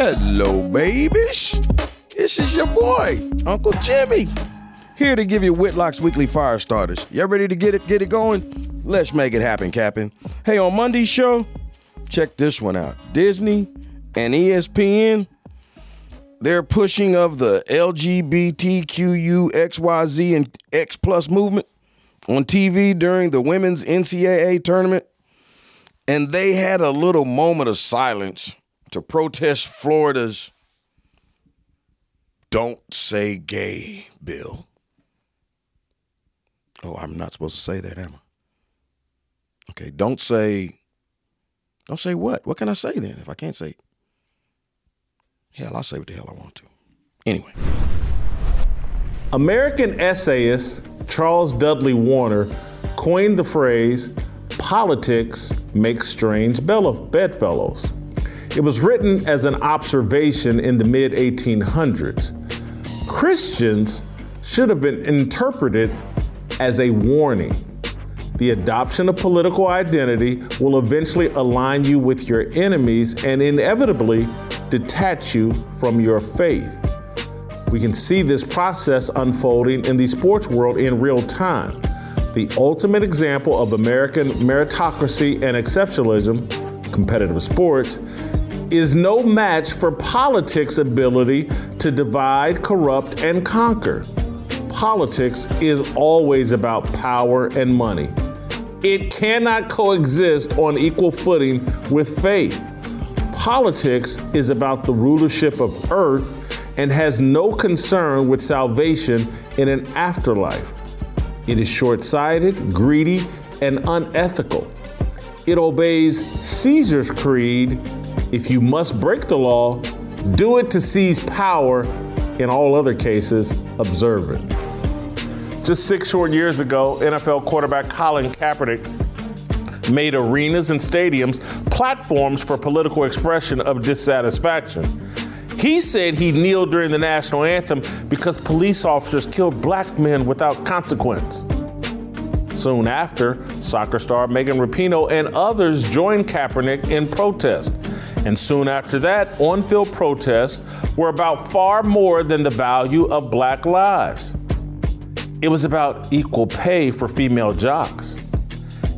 Hello, babies. This is your boy, Uncle Jimmy. Here to give you Whitlock's weekly fire starters. Y'all ready to get it get it going? Let's make it happen, Captain. Hey, on Monday's show, check this one out. Disney and ESPN, they're pushing of the LGBTQU XYZ and X plus movement on TV during the women's NCAA tournament. And they had a little moment of silence to protest Florida's Don't Say Gay bill. Oh, I'm not supposed to say that, am I? Okay, don't say, don't say what? What can I say then if I can't say? Hell, I'll say what the hell I want to. Anyway. American essayist Charles Dudley Warner coined the phrase, politics makes strange bedfellows. It was written as an observation in the mid 1800s. Christians should have been interpreted as a warning. The adoption of political identity will eventually align you with your enemies and inevitably detach you from your faith. We can see this process unfolding in the sports world in real time. The ultimate example of American meritocracy and exceptionalism, competitive sports, is no match for politics' ability to divide, corrupt, and conquer. Politics is always about power and money. It cannot coexist on equal footing with faith. Politics is about the rulership of earth and has no concern with salvation in an afterlife. It is short sighted, greedy, and unethical. It obeys Caesar's creed if you must break the law, do it to seize power. In all other cases, observe it. Just six short years ago, NFL quarterback Colin Kaepernick made arenas and stadiums platforms for political expression of dissatisfaction. He said he kneeled during the national anthem because police officers killed black men without consequence. Soon after, soccer star Megan Rapinoe and others joined Kaepernick in protest. And soon after that, on field protests were about far more than the value of black lives. It was about equal pay for female jocks,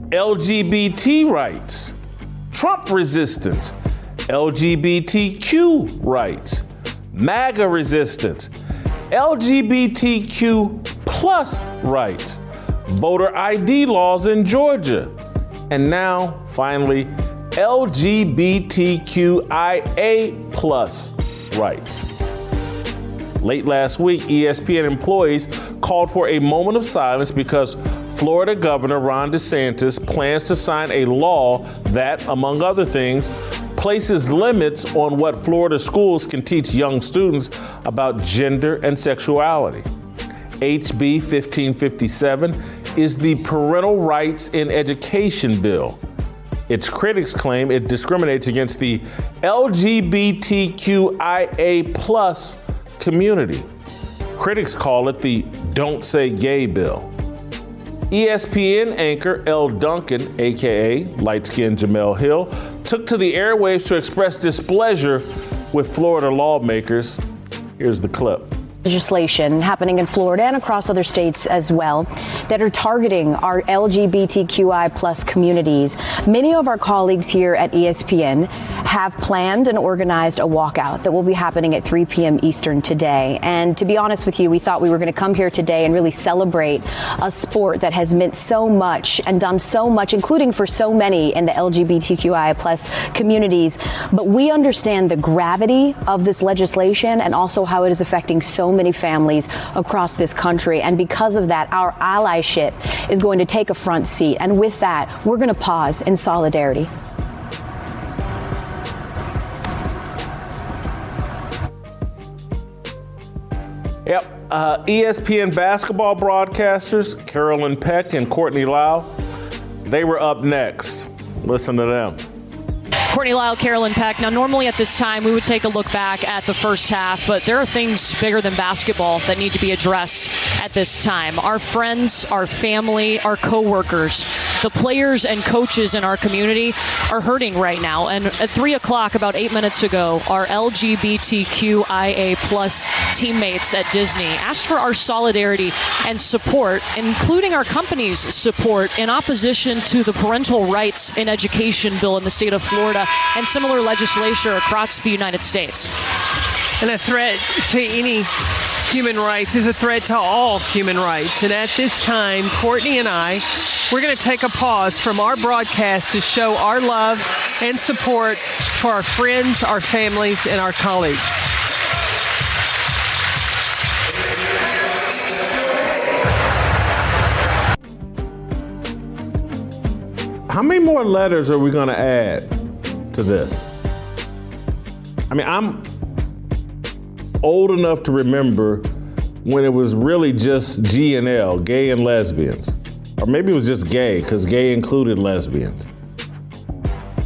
LGBT rights, Trump resistance, LGBTQ rights, MAGA resistance, LGBTQ plus rights, voter ID laws in Georgia, and now, finally, LGBTQIA plus rights. Late last week, ESPN employees called for a moment of silence because Florida Governor Ron DeSantis plans to sign a law that, among other things, places limits on what Florida schools can teach young students about gender and sexuality. HB 1557 is the Parental Rights in Education bill. Its critics claim it discriminates against the LGBTQIA plus community. Critics call it the Don't Say Gay bill. ESPN anchor Elle Duncan, aka light skinned Jemele Hill, took to the airwaves to express displeasure with Florida lawmakers. Here's the clip legislation happening in Florida and across other states as well that are targeting our LGBTQI plus communities. Many of our colleagues here at ESPN have planned and organized a walkout that will be happening at 3 p.m. Eastern today. And to be honest with you, we thought we were going to come here today and really celebrate a sport that has meant so much and done so much, including for so many in the LGBTQI plus communities. But we understand the gravity of this legislation and also how it is affecting so many families across this country. And because of that, our allyship is going to take a front seat. And with that, we're going to pause in solidarity. Yep. Uh, ESPN basketball broadcasters, Carolyn Peck and Courtney Lau, they were up next. Listen to them. Courtney Lyle, Carolyn Peck. Now, normally at this time, we would take a look back at the first half, but there are things bigger than basketball that need to be addressed at this time. Our friends, our family, our coworkers, the players and coaches in our community are hurting right now. And at 3 o'clock, about eight minutes ago, our LGBTQIA plus teammates at Disney asked for our solidarity and support, including our company's support in opposition to the parental rights in education bill in the state of Florida and similar legislation across the United States. And a threat to any human rights is a threat to all human rights. And at this time, Courtney and I, we're going to take a pause from our broadcast to show our love and support for our friends, our families, and our colleagues. How many more letters are we going to add to this? I mean, I'm old enough to remember when it was really just G and L, gay and lesbians. Or maybe it was just gay, because gay included lesbians.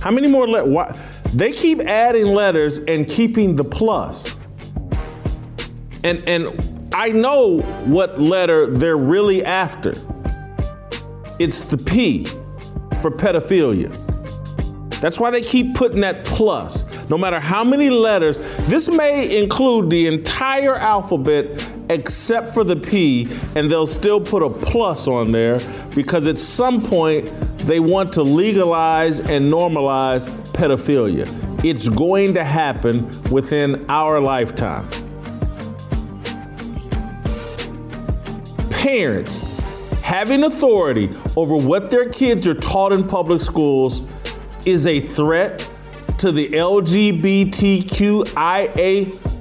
How many more letters? They keep adding letters and keeping the plus. And, and I know what letter they're really after. It's the P for pedophilia. That's why they keep putting that plus. No matter how many letters, this may include the entire alphabet except for the P, and they'll still put a plus on there because at some point they want to legalize and normalize pedophilia. It's going to happen within our lifetime. Parents having authority over what their kids are taught in public schools is a threat to the LGBTQIA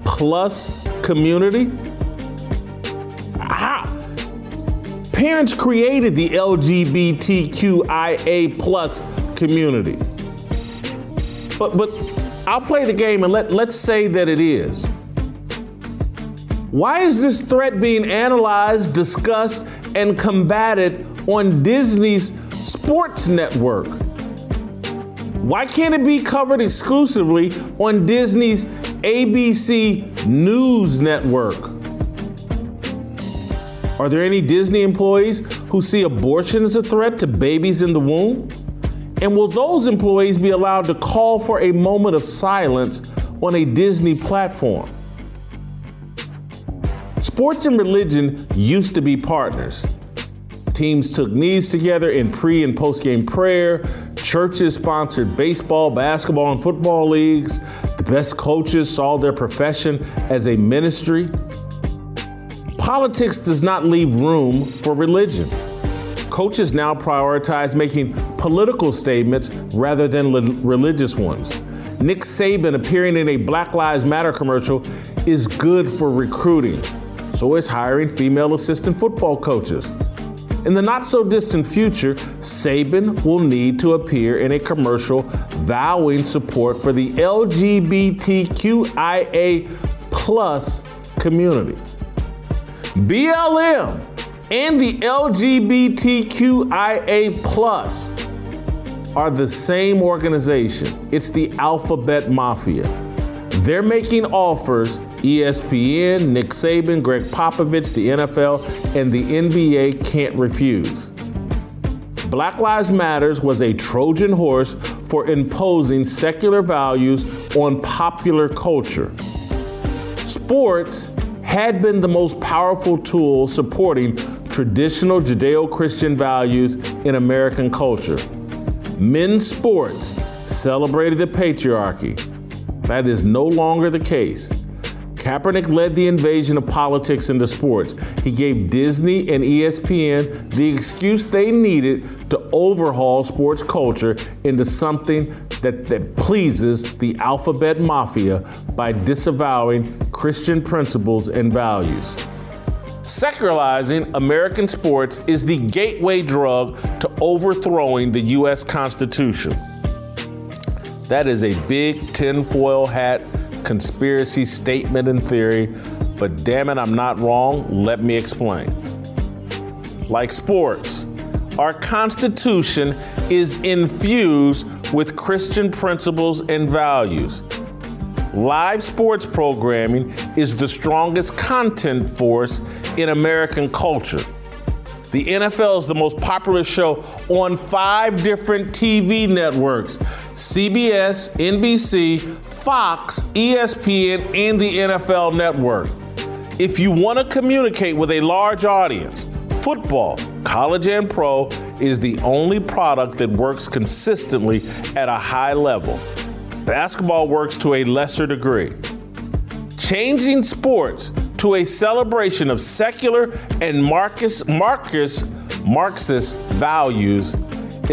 plus community? How? Parents created the LGBTQIA plus community. But but I'll play the game and let, let's say that it is. Why is this threat being analyzed, discussed, and combated on Disney's sports network? Why can't it be covered exclusively on Disney's ABC News Network? Are there any Disney employees who see abortion as a threat to babies in the womb? And will those employees be allowed to call for a moment of silence on a Disney platform? Sports and religion used to be partners. Teams took knees together in pre and post game prayer. Churches sponsored baseball, basketball, and football leagues. The best coaches saw their profession as a ministry. Politics does not leave room for religion. Coaches now prioritize making political statements rather than li- religious ones. Nick Saban appearing in a Black Lives Matter commercial is good for recruiting. So is hiring female assistant football coaches. In the not so distant future, Saban will need to appear in a commercial vowing support for the LGBTQIA plus community. BLM and the LGBTQIA plus are the same organization. It's the Alphabet Mafia. They're making offers ESPN, Nick Saban, Gregg Popovich, the NFL, and the NBA can't refuse. Black Lives Matters was a Trojan horse for imposing secular values on popular culture. Sports had been the most powerful tool supporting traditional Judeo Christian values in American culture. Men's sports celebrated the patriarchy. That is no longer the case. Kaepernick led the invasion of politics into sports. He gave Disney and ESPN the excuse they needed to overhaul sports culture into something that, that pleases the alphabet mafia by disavowing Christian principles and values. Secularizing American sports is the gateway drug to overthrowing the U.S. Constitution. That is a big tinfoil hat conspiracy statement and theory, but damn it, I'm not wrong. Let me explain. Like sports, our Constitution is infused with Christian principles and values. Live sports programming is the strongest content force in American culture. The NFL is the most popular show on five different TV networks CBS, NBC, Fox, ESPN, and the NFL network. If you want to communicate with a large audience, football, college and pro, is the only product that works consistently at a high level. Basketball works to a lesser degree. Changing sports to a celebration of secular and Marcus, Marcus, Marxist values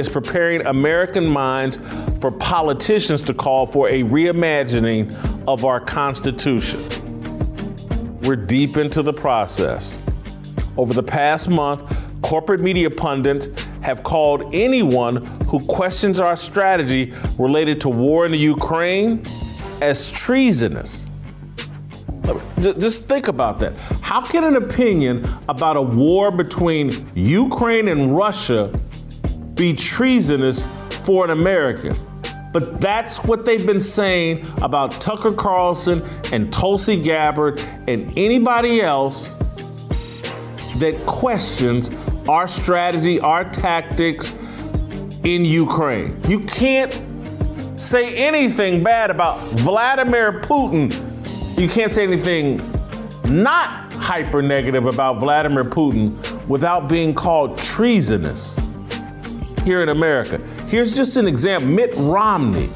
is preparing American minds for politicians to call for a reimagining of our Constitution. We're deep into the process. Over the past month, corporate media pundits have called anyone who questions our strategy related to war in the Ukraine as treasonous. Just think about that. How can an opinion about a war between Ukraine and Russia be treasonous for an American? But that's what they've been saying about Tucker Carlson and Tulsi Gabbard and anybody else that questions our strategy, our tactics in Ukraine. You can't say anything bad about Vladimir Putin you can't say anything not hyper negative about Vladimir Putin without being called treasonous here in America. Here's just an example Mitt Romney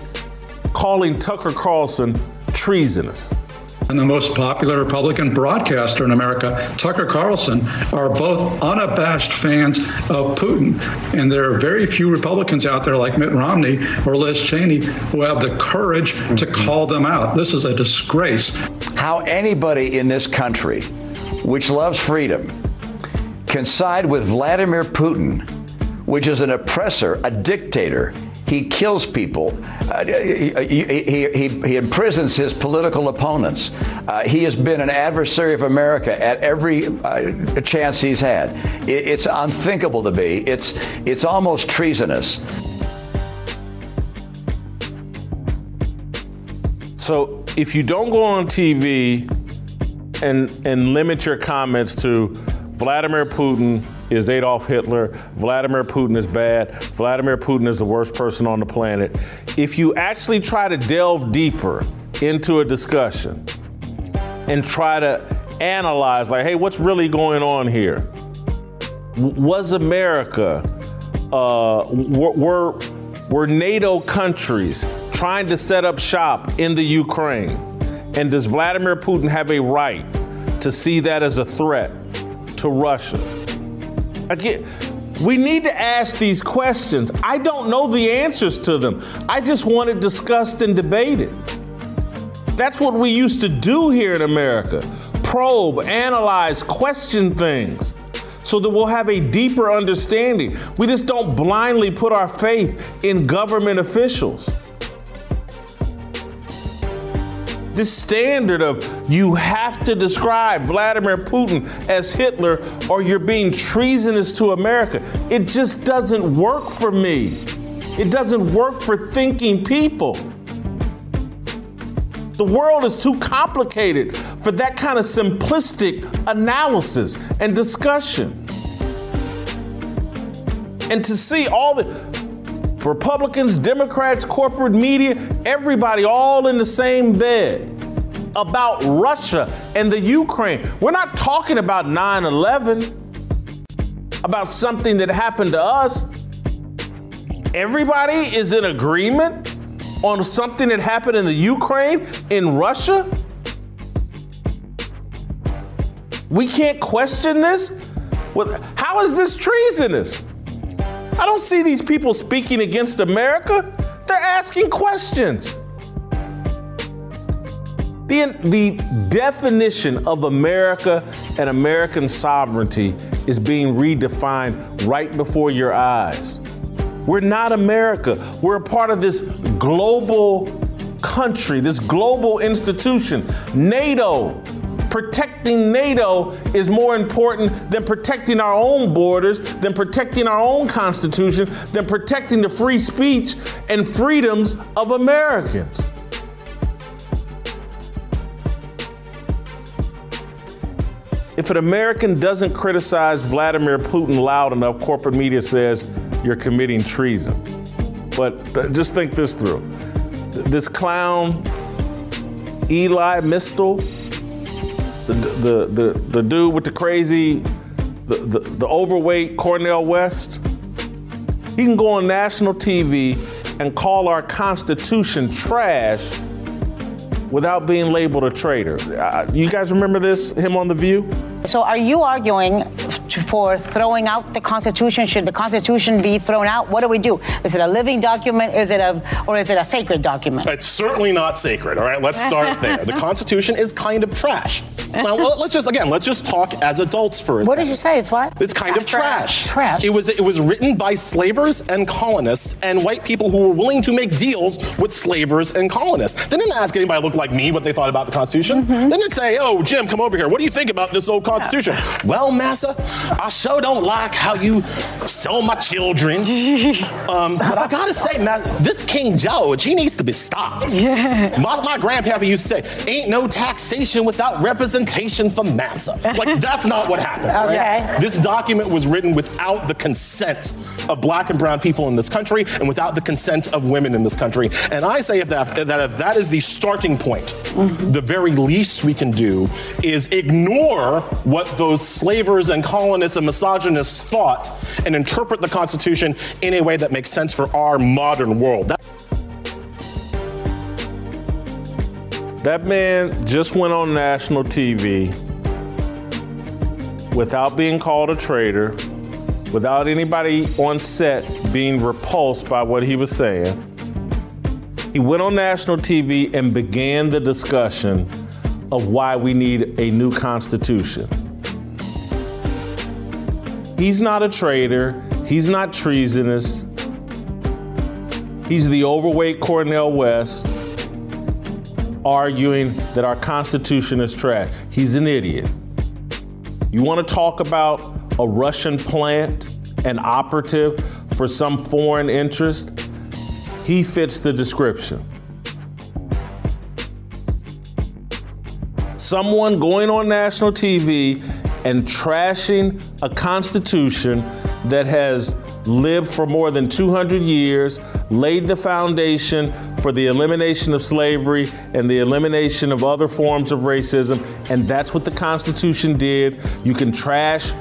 calling Tucker Carlson treasonous and the most popular Republican broadcaster in America, Tucker Carlson, are both unabashed fans of Putin. And there are very few Republicans out there like Mitt Romney or Liz Cheney who have the courage to call them out. This is a disgrace. How anybody in this country, which loves freedom, can side with Vladimir Putin, which is an oppressor, a dictator, he kills people. Uh, he, he, he, he, imprisons his political opponents. Uh, he has been an adversary of America at every uh, chance he's had. It, it's unthinkable to be. It's, it's almost treasonous. So if you don't go on TV and, and limit your comments to Vladimir Putin is Adolf Hitler. Vladimir Putin is bad. Vladimir Putin is the worst person on the planet. If you actually try to delve deeper into a discussion and try to analyze, like, hey, what's really going on here? Was America, uh, were, were NATO countries trying to set up shop in the Ukraine? And does Vladimir Putin have a right to see that as a threat to Russia? Again, we need to ask these questions. I don't know the answers to them. I just want it discussed and debated. That's what we used to do here in America probe, analyze, question things so that we'll have a deeper understanding. We just don't blindly put our faith in government officials. This standard of you have to describe Vladimir Putin as Hitler or you're being treasonous to America, it just doesn't work for me. It doesn't work for thinking people. The world is too complicated for that kind of simplistic analysis and discussion. And to see all the Republicans, Democrats, corporate media, everybody all in the same bed about Russia and the Ukraine. We're not talking about 9 11, about something that happened to us. Everybody is in agreement on something that happened in the Ukraine, in Russia. We can't question this? How is this treasonous? I don't see these people speaking against America. They're asking questions. The, the definition of America and American sovereignty is being redefined right before your eyes. We're not America. We're a part of this global country, this global institution. NATO, protecting NATO is more important than protecting our own borders, than protecting our own Constitution, than protecting the free speech and freedoms of Americans. If an American doesn't criticize Vladimir Putin loud enough, corporate media says you're committing treason. But uh, just think this through. This clown, Elie Mystal, the, the, the, dude with the crazy, the, the, the overweight Cornel West, he can go on national TV and call our Constitution trash without being labeled a traitor. Uh, you guys remember this, him on The View? So are you arguing for throwing out the Constitution? Should the Constitution be thrown out? What do we do? Is it a living document? Is it a or is it a sacred document? It's certainly not sacred. All right, let's start there. The Constitution is kind of trash. Now let's just again let's just talk as adults for a What did you say? It's what? It's kind of trash. Trash. It was it was written by slavers and colonists and white people who were willing to make deals with slavers and colonists. They didn't ask anybody look like me what they thought about the Constitution. Mm-hmm. They didn't say, "Oh, Jim, come over here. What do you think about this old Constitution?" Well, Massa, I sure don't like how you sell my children. Um, but I gotta say, man, this King George, he needs to be stopped. My, my grandpapa used to say, ain't no taxation without representation for Massa. Like, that's not what happened. right? Okay. This document was written without the consent of black and brown people in this country and without the consent of women in this country. And I say if that, that if that is the starting point, the very least we can do is ignore what those slavers and colonists and misogynists thought and interpret the Constitution in a way that makes sense for our modern world. That- That man just went on national TV without being called a traitor, without anybody on set being repulsed by what he was saying. He went on national TV and began the discussion of why we need a new constitution. He's not a traitor, he's not treasonous. He's the overweight Cornel West arguing that our Constitution is trash. He's an idiot. You want to talk about a Russian plant, an operative for some foreign interest? He fits the description. Someone going on national TV and trashing a Constitution that has lived for more than 200 years, laid the foundation for the elimination of slavery and the elimination of other forms of racism, and that's what the Constitution did. You can trash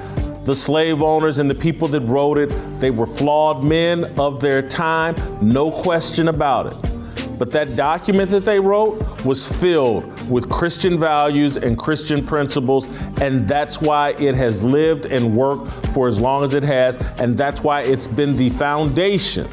the slave owners and the people that wrote it. They were flawed men of their time, no question about it. But that document that they wrote was filled with Christian values and Christian principles, and that's why it has lived and worked for as long as it has, and that's why it's been the foundation.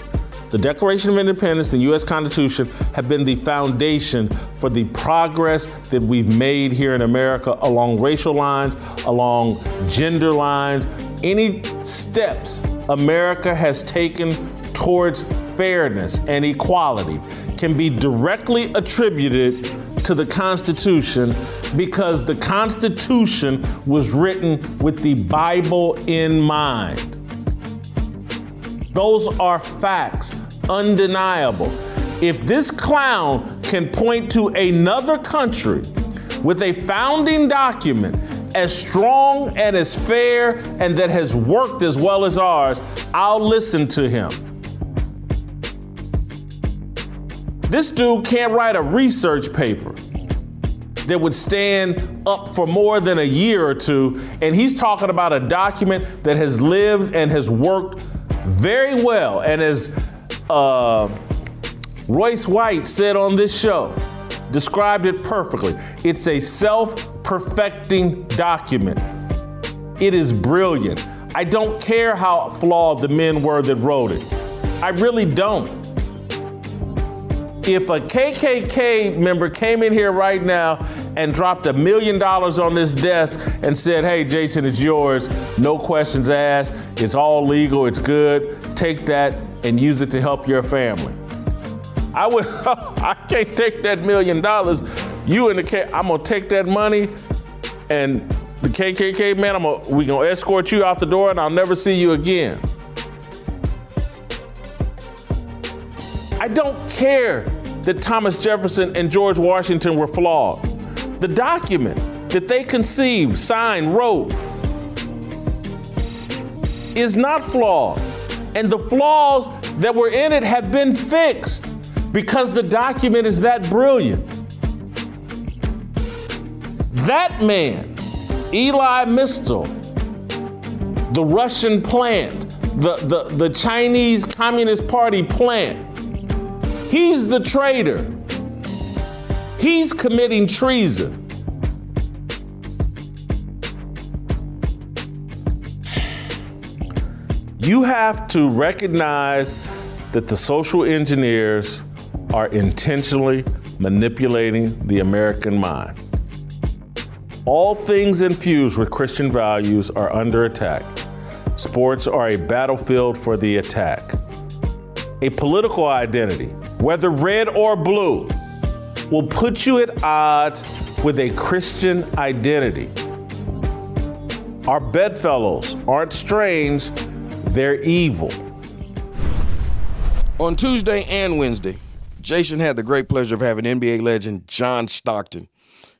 The Declaration of Independence, the U.S. Constitution, have been the foundation for the progress that we've made here in America along racial lines, along gender lines, any steps America has taken towards fairness and equality can be directly attributed to the Constitution because the Constitution was written with the Bible in mind. Those are facts, undeniable. If this clown can point to another country with a founding document as strong and as fair and that has worked as well as ours, I'll listen to him. This dude can't write a research paper that would stand up for more than a year or two, and he's talking about a document that has lived and has worked very well. And as uh, Royce White said on this show, described it perfectly. It's a self perfecting document. It is brilliant. I don't care how flawed the men were that wrote it. I really don't. If a KKK member came in here right now and dropped a million dollars on this desk and said, hey, Jason, it's yours, no questions asked, it's all legal, it's good, take that and use it to help your family. I would, I can't take that million dollars. You and the K, I'm gonna take that money and the KKK man, I'm gonna, we gonna escort you out the door and I'll never see you again. I don't care that Thomas Jefferson and George Washington were flawed. The document that they conceived, signed, wrote is not flawed. And the flaws that were in it have been fixed because the document is that brilliant. That man, Elie Mystal, the Russian plant, the, the, the Chinese Communist Party plant, He's the traitor. He's committing treason. You have to recognize that the social engineers are intentionally manipulating the American mind. All things infused with Christian values are under attack. Sports are a battlefield for the attack. A political identity whether red or blue, will put you at odds with a Christian identity. Our bedfellows aren't strange, they're evil. On Tuesday and Wednesday, Jason had the great pleasure of having NBA legend John Stockton.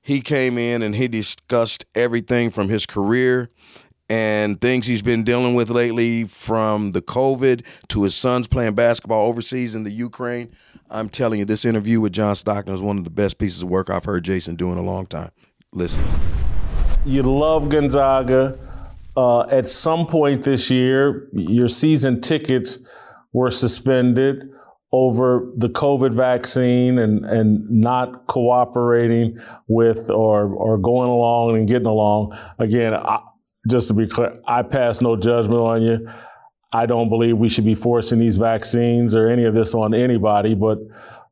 He came in and he discussed everything from his career and things he's been dealing with lately from the COVID to his sons playing basketball overseas in the Ukraine. I'm telling you, this interview with John Stockton is one of the best pieces of work I've heard Jason do in a long time. Listen. You love Gonzaga. Uh, at some point this year, your season tickets were suspended over the COVID vaccine and, and not cooperating with or, or going along and getting along. Again, I, just to be clear, I pass no judgment on you. I don't believe we should be forcing these vaccines or any of this on anybody. But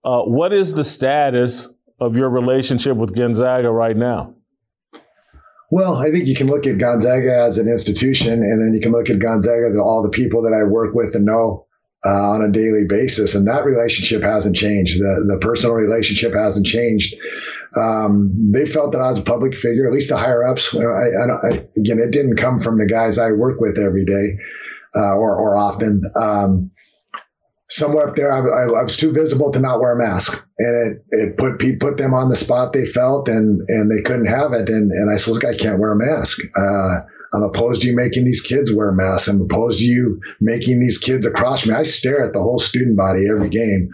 uh, what is the status of your relationship with Gonzaga right now? Well, I think you can look at Gonzaga as an institution, and then you can look at Gonzaga, all the people that I work with and know uh, on a daily basis, and that relationship hasn't changed. The the personal relationship hasn't changed. Um, they felt that I was a public figure, at least the higher ups. I, I, I, again, it didn't come from the guys I work with every day uh, or, or often. Um, somewhere up there, I, I, was too visible to not wear a mask, and it it put put them on the spot they felt, and and they couldn't have it. And and I said, look, I can't wear a mask. Uh, I'm opposed to you making these kids wear masks. I'm opposed to you making these kids across me. I stare at the whole student body every game.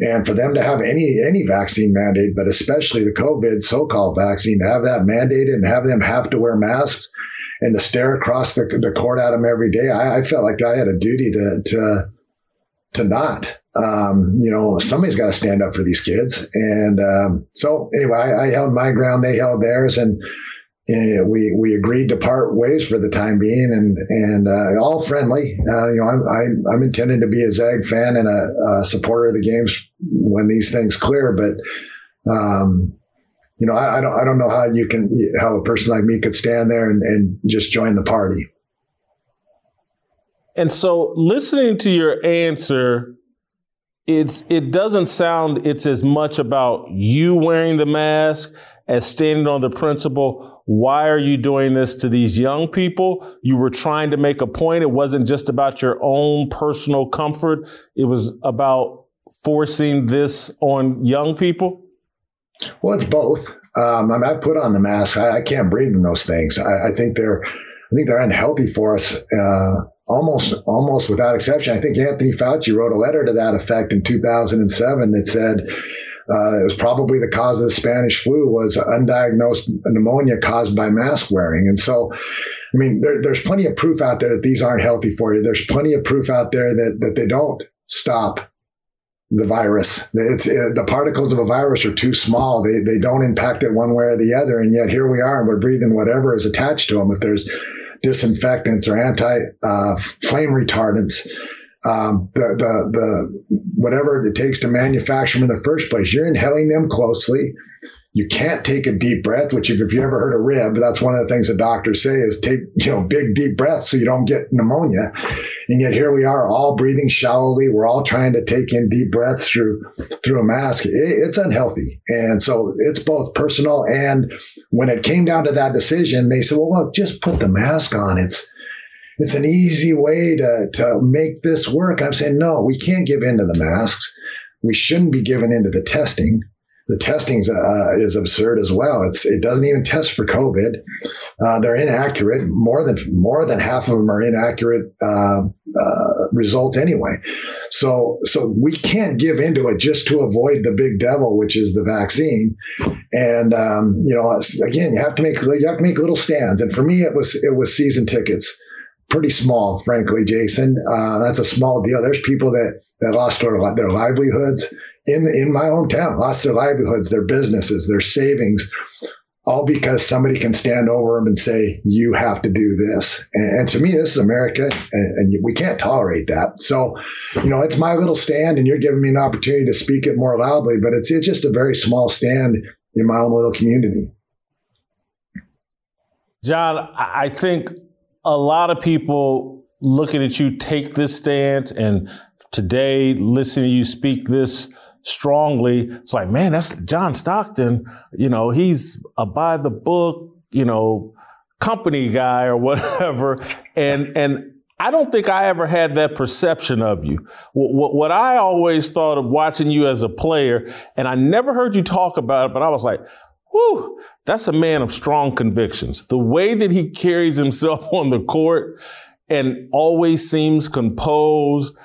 And for them to have any any vaccine mandate, but especially the COVID so-called vaccine, to have that mandated and have them have to wear masks and to stare across the, the court at them every day, I, I felt like I had a duty to to to not. Um, you know, somebody's got to stand up for these kids. And um, so anyway, I, I held my ground, they held theirs, and we we agreed to part ways for the time being, and and uh, all friendly. Uh, you know, I'm, I'm I'm intending to be a Zag fan and a, a, supporter of the games when these things clear. But um, you know, I, I, don't I don't know how you can how a person like me could stand there and, and just join the party. And so, listening to your answer, it's it doesn't sound it's as much about you wearing the mask as standing on the principle why are you doing this to these young people? You were trying to make a point. It wasn't just about your own personal comfort. It was about forcing this on young people. Well, it's both. Um, I, mean, I put on the mask. I, I can't breathe in those things. I, I, think they're, I think they're unhealthy for us. Uh, almost, almost without exception. I think Anthony Fauci wrote a letter to that effect in 2007 that said, uh, it was probably the cause of the Spanish flu was undiagnosed pneumonia caused by mask wearing. And so, I mean, there, there's plenty of proof out there that these aren't healthy for you. There's plenty of proof out there that, that they don't stop the virus. It's it, the particles of a virus are too small. They they don't impact it one way or the other. And yet here we are, and we're breathing whatever is attached to them. If there's disinfectants or anti uh, flame retardants. Um, the, the, the, whatever it takes to manufacture them in the first place, you're inhaling them closely. You can't take a deep breath, which if, if you ever heard a rib, that's one of the things the doctors say is take, you know, big deep breaths so you don't get pneumonia. And yet here we are all breathing shallowly. We're all trying to take in deep breaths through, through a mask. It, it's unhealthy. And so it's both personal. And when it came down to that decision, they said, well, look, just put the mask on. It's, it's an easy way to, to make this work. I'm saying, no, we can't give in to the masks. We shouldn't be giving into the testing the testing uh, is absurd as well. It's it doesn't even test for COVID. Uh, they're inaccurate. More than more than half of them are inaccurate uh, uh, results anyway. So so we can't give into it just to avoid the big devil, which is the vaccine. And um, you know, again, you have to make you have to make little stands. And for me, it was it was season tickets. Pretty small, frankly, Jason. Uh, that's a small deal. There's people that that lost their, their livelihoods in in my hometown, lost their livelihoods, their businesses, their savings, all because somebody can stand over them and say, "You have to do this." And, and to me, this is America, and, and, we can't tolerate that. So, you know, it's my little stand, and you're giving me an opportunity to speak it more loudly, but it's it's just a very small stand in my own little community. John, I think a lot of people looking at you take this stance and today listening to you speak this strongly. It's like, man, that's John Stockton. You know, he's a by the book, you know, company guy or whatever. And, and I don't think I ever had that perception of you. What, what, I always thought of watching you as a player, and I never heard you talk about it, but I was like, whew, that's a man of strong convictions. The way that he carries himself on the court and always seems composed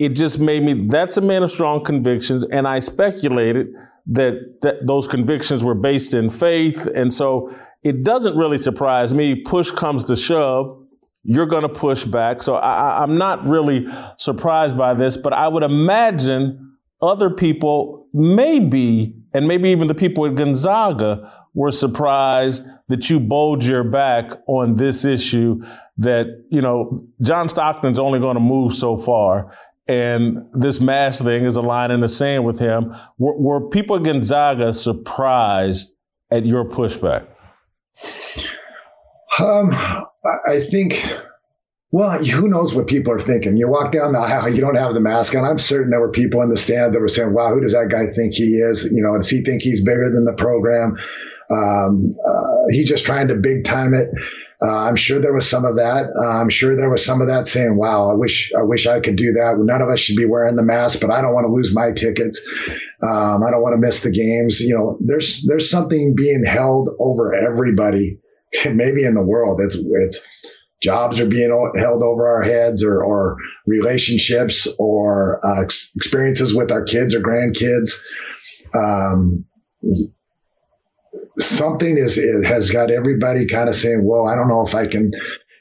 it just made me, that's a man of strong convictions. And I speculated that, that those convictions were based in faith. And so it doesn't really surprise me. Push comes to shove. You're going to push back. So I, I'm not really surprised by this, but I would imagine other people maybe, and maybe even the people at Gonzaga were surprised that you bowled your back on this issue that, you know, John Stockton's only going to move so far and this mask thing is a line in the sand with him. Were, were people at Gonzaga surprised at your pushback? Um, I think. Well, who knows what people are thinking? You walk down the aisle, you don't have the mask on. I'm certain there were people in the stands that were saying, "Wow, who does that guy think he is? You know, does he think he's bigger than the program? Um, uh, he's just trying to big time it." Uh, I'm sure there was some of that. Uh, I'm sure there was some of that saying, "Wow, I wish I wish I could do that." None of us should be wearing the mask, but I don't want to lose my tickets. Um, I don't want to miss the games. You know, there's there's something being held over everybody, maybe in the world. It's it's jobs are being held over our heads, or or relationships, or uh, experiences with our kids or grandkids. Um, something is, has got everybody kind of saying, "Whoa, I don't know if I can."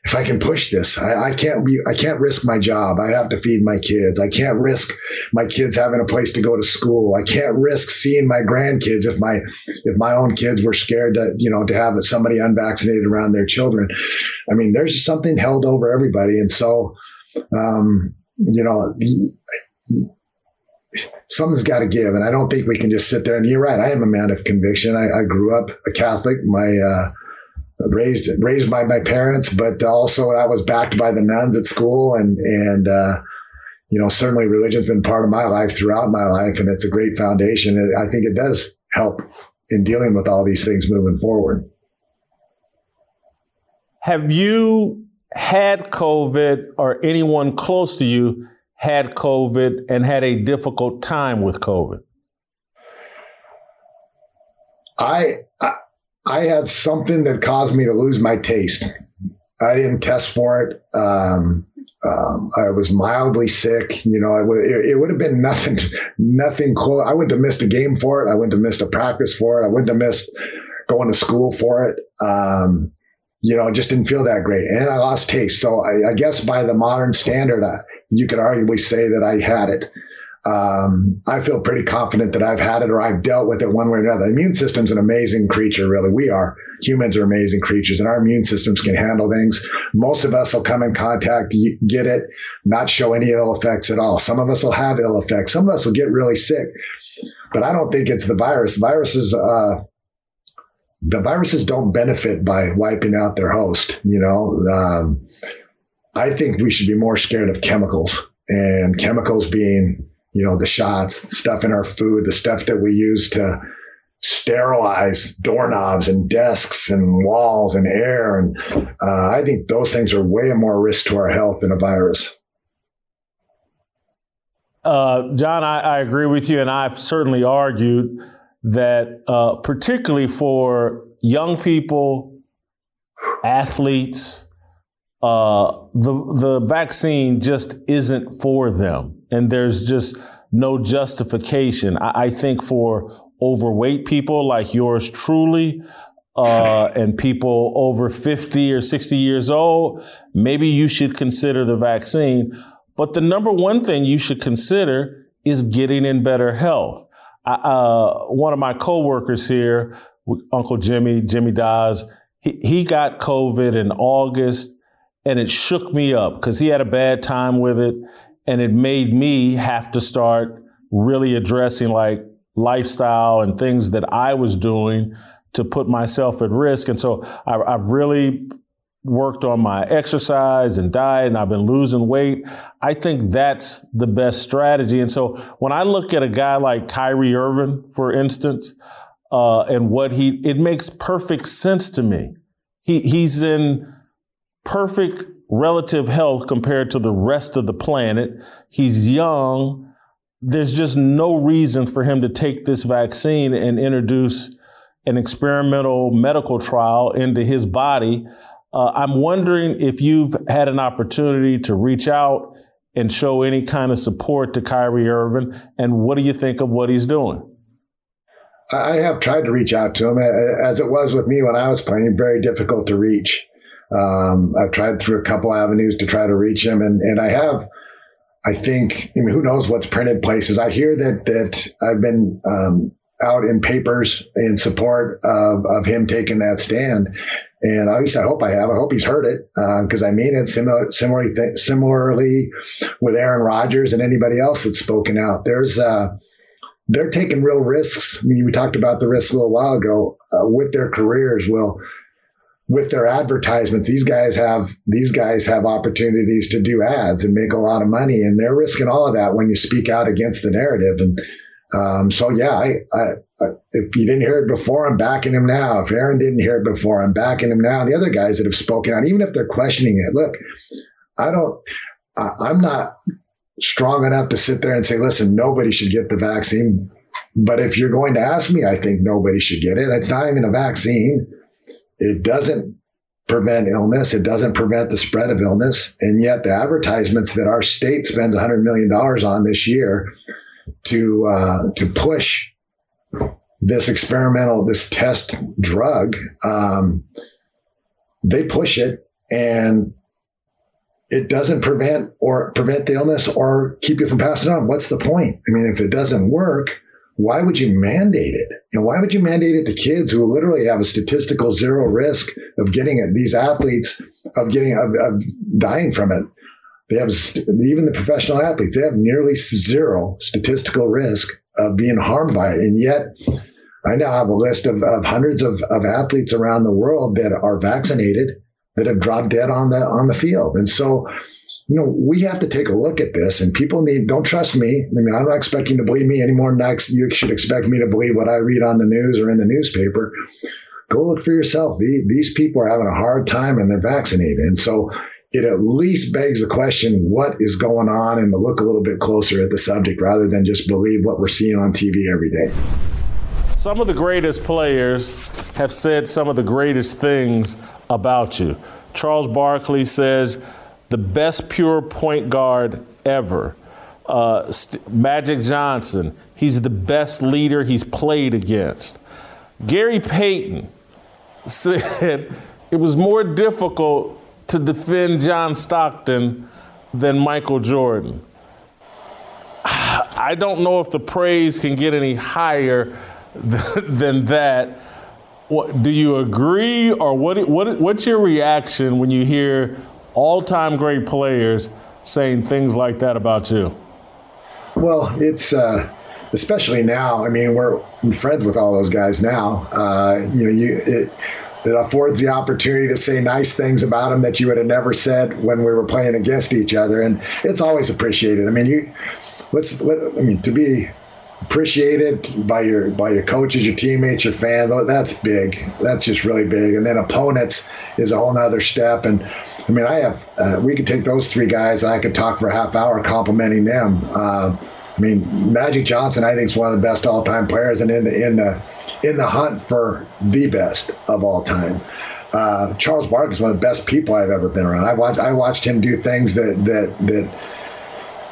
If I can push this, I, I can't be, I can't risk my job. I have to feed my kids. I can't risk my kids having a place to go to school. I can't risk seeing my grandkids if my, if my own kids were scared to, you know, to have somebody unvaccinated around their children. I mean, there's something held over everybody. And so, um, you know, the, something's got to give. And I don't think we can just sit there. And you're right. I am a man of conviction. I, I grew up a Catholic. My, uh, raised, raised by my parents, but also I was backed by the nuns at school and, and, uh, you know, certainly religion's been part of my life throughout my life, and it's a great foundation. I think it does help in dealing with all these things moving forward. Have you had COVID or anyone close to you had COVID and had a difficult time with COVID? I, I, had something that caused me to lose my taste. I didn't test for it. Um, um, I was mildly sick. You know, it, it, would have been nothing, nothing close. I wouldn't have missed a game for it. I wouldn't have missed a practice for it. I wouldn't have missed going to school for it. Um, you know, just didn't feel that great. And I lost taste. So I, I guess by the modern standard, I, you could arguably say that I had it. Um, I feel pretty confident that I've had it or I've dealt with it one way or another. The immune system's an amazing creature, really. We are. Humans are amazing creatures, and our immune systems can handle things. Most of us will come in contact, get it, not show any ill effects at all. Some of us will have ill effects. Some of us will get really sick. But I don't think it's the virus. Viruses, uh, the viruses don't benefit by wiping out their host. You know, um, I think we should be more scared of chemicals and chemicals being you know, the shots, stuff in our food, the stuff that we use to sterilize doorknobs and desks and walls and air. And uh, I think those things are way more risk to our health than a virus. Uh, John, I, I, agree with you, and I've certainly argued that, uh, particularly for young people, athletes, uh, the the vaccine just isn't for them, and there's just no justification. I, I think for overweight people like yours truly, uh, and people over 50 or 60 years old, maybe you should consider the vaccine. But the number one thing you should consider is getting in better health. Uh, one of my coworkers here, Uncle Jimmy, Jimmy Dawes, he, he got COVID in August and it shook me up because he had a bad time with it and it made me have to start really addressing like lifestyle and things that I was doing to put myself at risk. And so I, have really worked on my exercise and diet and I've been losing weight. I think that's the best strategy. And so when I look at a guy like Kyrie Irving, for instance, uh, and what he, it makes perfect sense to me. He, he's in perfect relative health compared to the rest of the planet. He's young. There's just no reason for him to take this vaccine and introduce an experimental medical trial into his body. Uh, I'm wondering if you've had an opportunity to reach out and show any kind of support to Kyrie Irving, and what do you think of what he's doing? I have tried to reach out to him, as it was with me when I was playing. Very difficult to reach. Um, I've tried through a couple avenues to try to reach him, and and I have. I think I mean, who knows what's printed places. I hear that that I've been um, out in papers in support of, of him taking that stand. And at least I hope I have. I hope he's heard it because uh, I mean it. Similar, similarly, th- similarly with Aaron Rodgers and anybody else that's spoken out. There's uh, they're taking real risks. I mean, we talked about the risks a little while ago uh, with their careers. Well, with their advertisements, these guys have these guys have opportunities to do ads and make a lot of money, and they're risking all of that when you speak out against the narrative. And um, so, yeah, I, I, I, if you didn't hear it before, I'm backing him now. If Aaron didn't hear it before, I'm backing him now. The other guys that have spoken out, even if they're questioning it, look, I don't, I, I'm not strong enough to sit there and say, listen, nobody should get the vaccine. But if you're going to ask me, I think nobody should get it. It's not even a vaccine. It doesn't prevent illness. It doesn't prevent the spread of illness. And yet the advertisements that our state spends $100 million on this year to, uh, to push this experimental, this test drug, um, they push it and it doesn't prevent or prevent the illness or keep you from passing on. What's the point? I mean, if it doesn't work, why would you mandate it? And why would you mandate it to kids who literally have a statistical zero risk of getting it? These athletes of getting of, of dying from it. They have even the professional athletes. They have nearly zero statistical risk of being harmed by it, and yet. I now have a list of, of hundreds of, of athletes around the world that are vaccinated that have dropped dead on the on the field. And so you know, we have to take a look at this and people need, don't trust me. I mean, I'm not expecting to believe me anymore. Next, you should expect me to believe what I read on the news or in the newspaper. Go look for yourself. The, these people are having a hard time and they're vaccinated. And so it at least begs the question, what is going on and to look a little bit closer at the subject rather than just believe what we're seeing on TV every day. Some of the greatest players have said some of the greatest things about you. Charles Barkley says, the best pure point guard ever. Uh, St- Magic Johnson, he's the best leader he's played against. Gary Payton said it was more difficult to defend John Stockton than Michael Jordan. I don't know if the praise can get any higher than that. What, do you agree, or what, what, what's your reaction when you hear all-time great players saying things like that about you? Well, it's uh, especially now. I mean, we're friends with all those guys now. Uh, you know, you it, it affords the opportunity to say nice things about them that you would have never said when we were playing against each other, and it's always appreciated. I mean, you, what's, what, I mean, to be appreciated by your by your coaches, your teammates, your fans. That's big. That's just really big. And then opponents is a whole nother step. And I mean, I have uh, we could take those three guys and I could talk for a half hour complimenting them. Uh, I mean, Magic Johnson, I think is one of the best all-time players, and in the in the in the hunt for the best of all time. Uh, Charles Barkley is one of the best people I've ever been around. I watched I watched him do things that that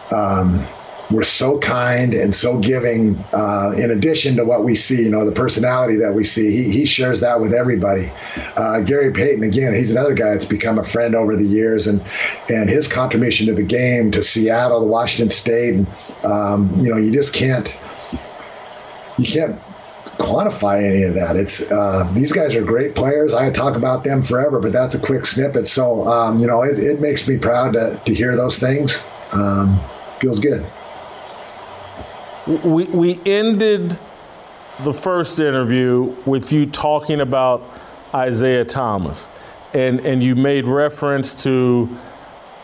that um, were so kind and so giving. Uh, in addition to what we see, you know, the personality that we see, he, he shares that with everybody. Uh, Gary Payton, again, he's another guy that's become a friend over the years, and and his contribution to the game, to Seattle, to Washington State, and um, you know, you just can't you can't quantify any of that. It's uh, these guys are great players. I talk about them forever, but that's a quick snippet. So um, you know, it, it, makes me proud to, to hear those things. Um, feels good. We we ended the first interview with you talking about Isaiah Thomas, and and you made reference to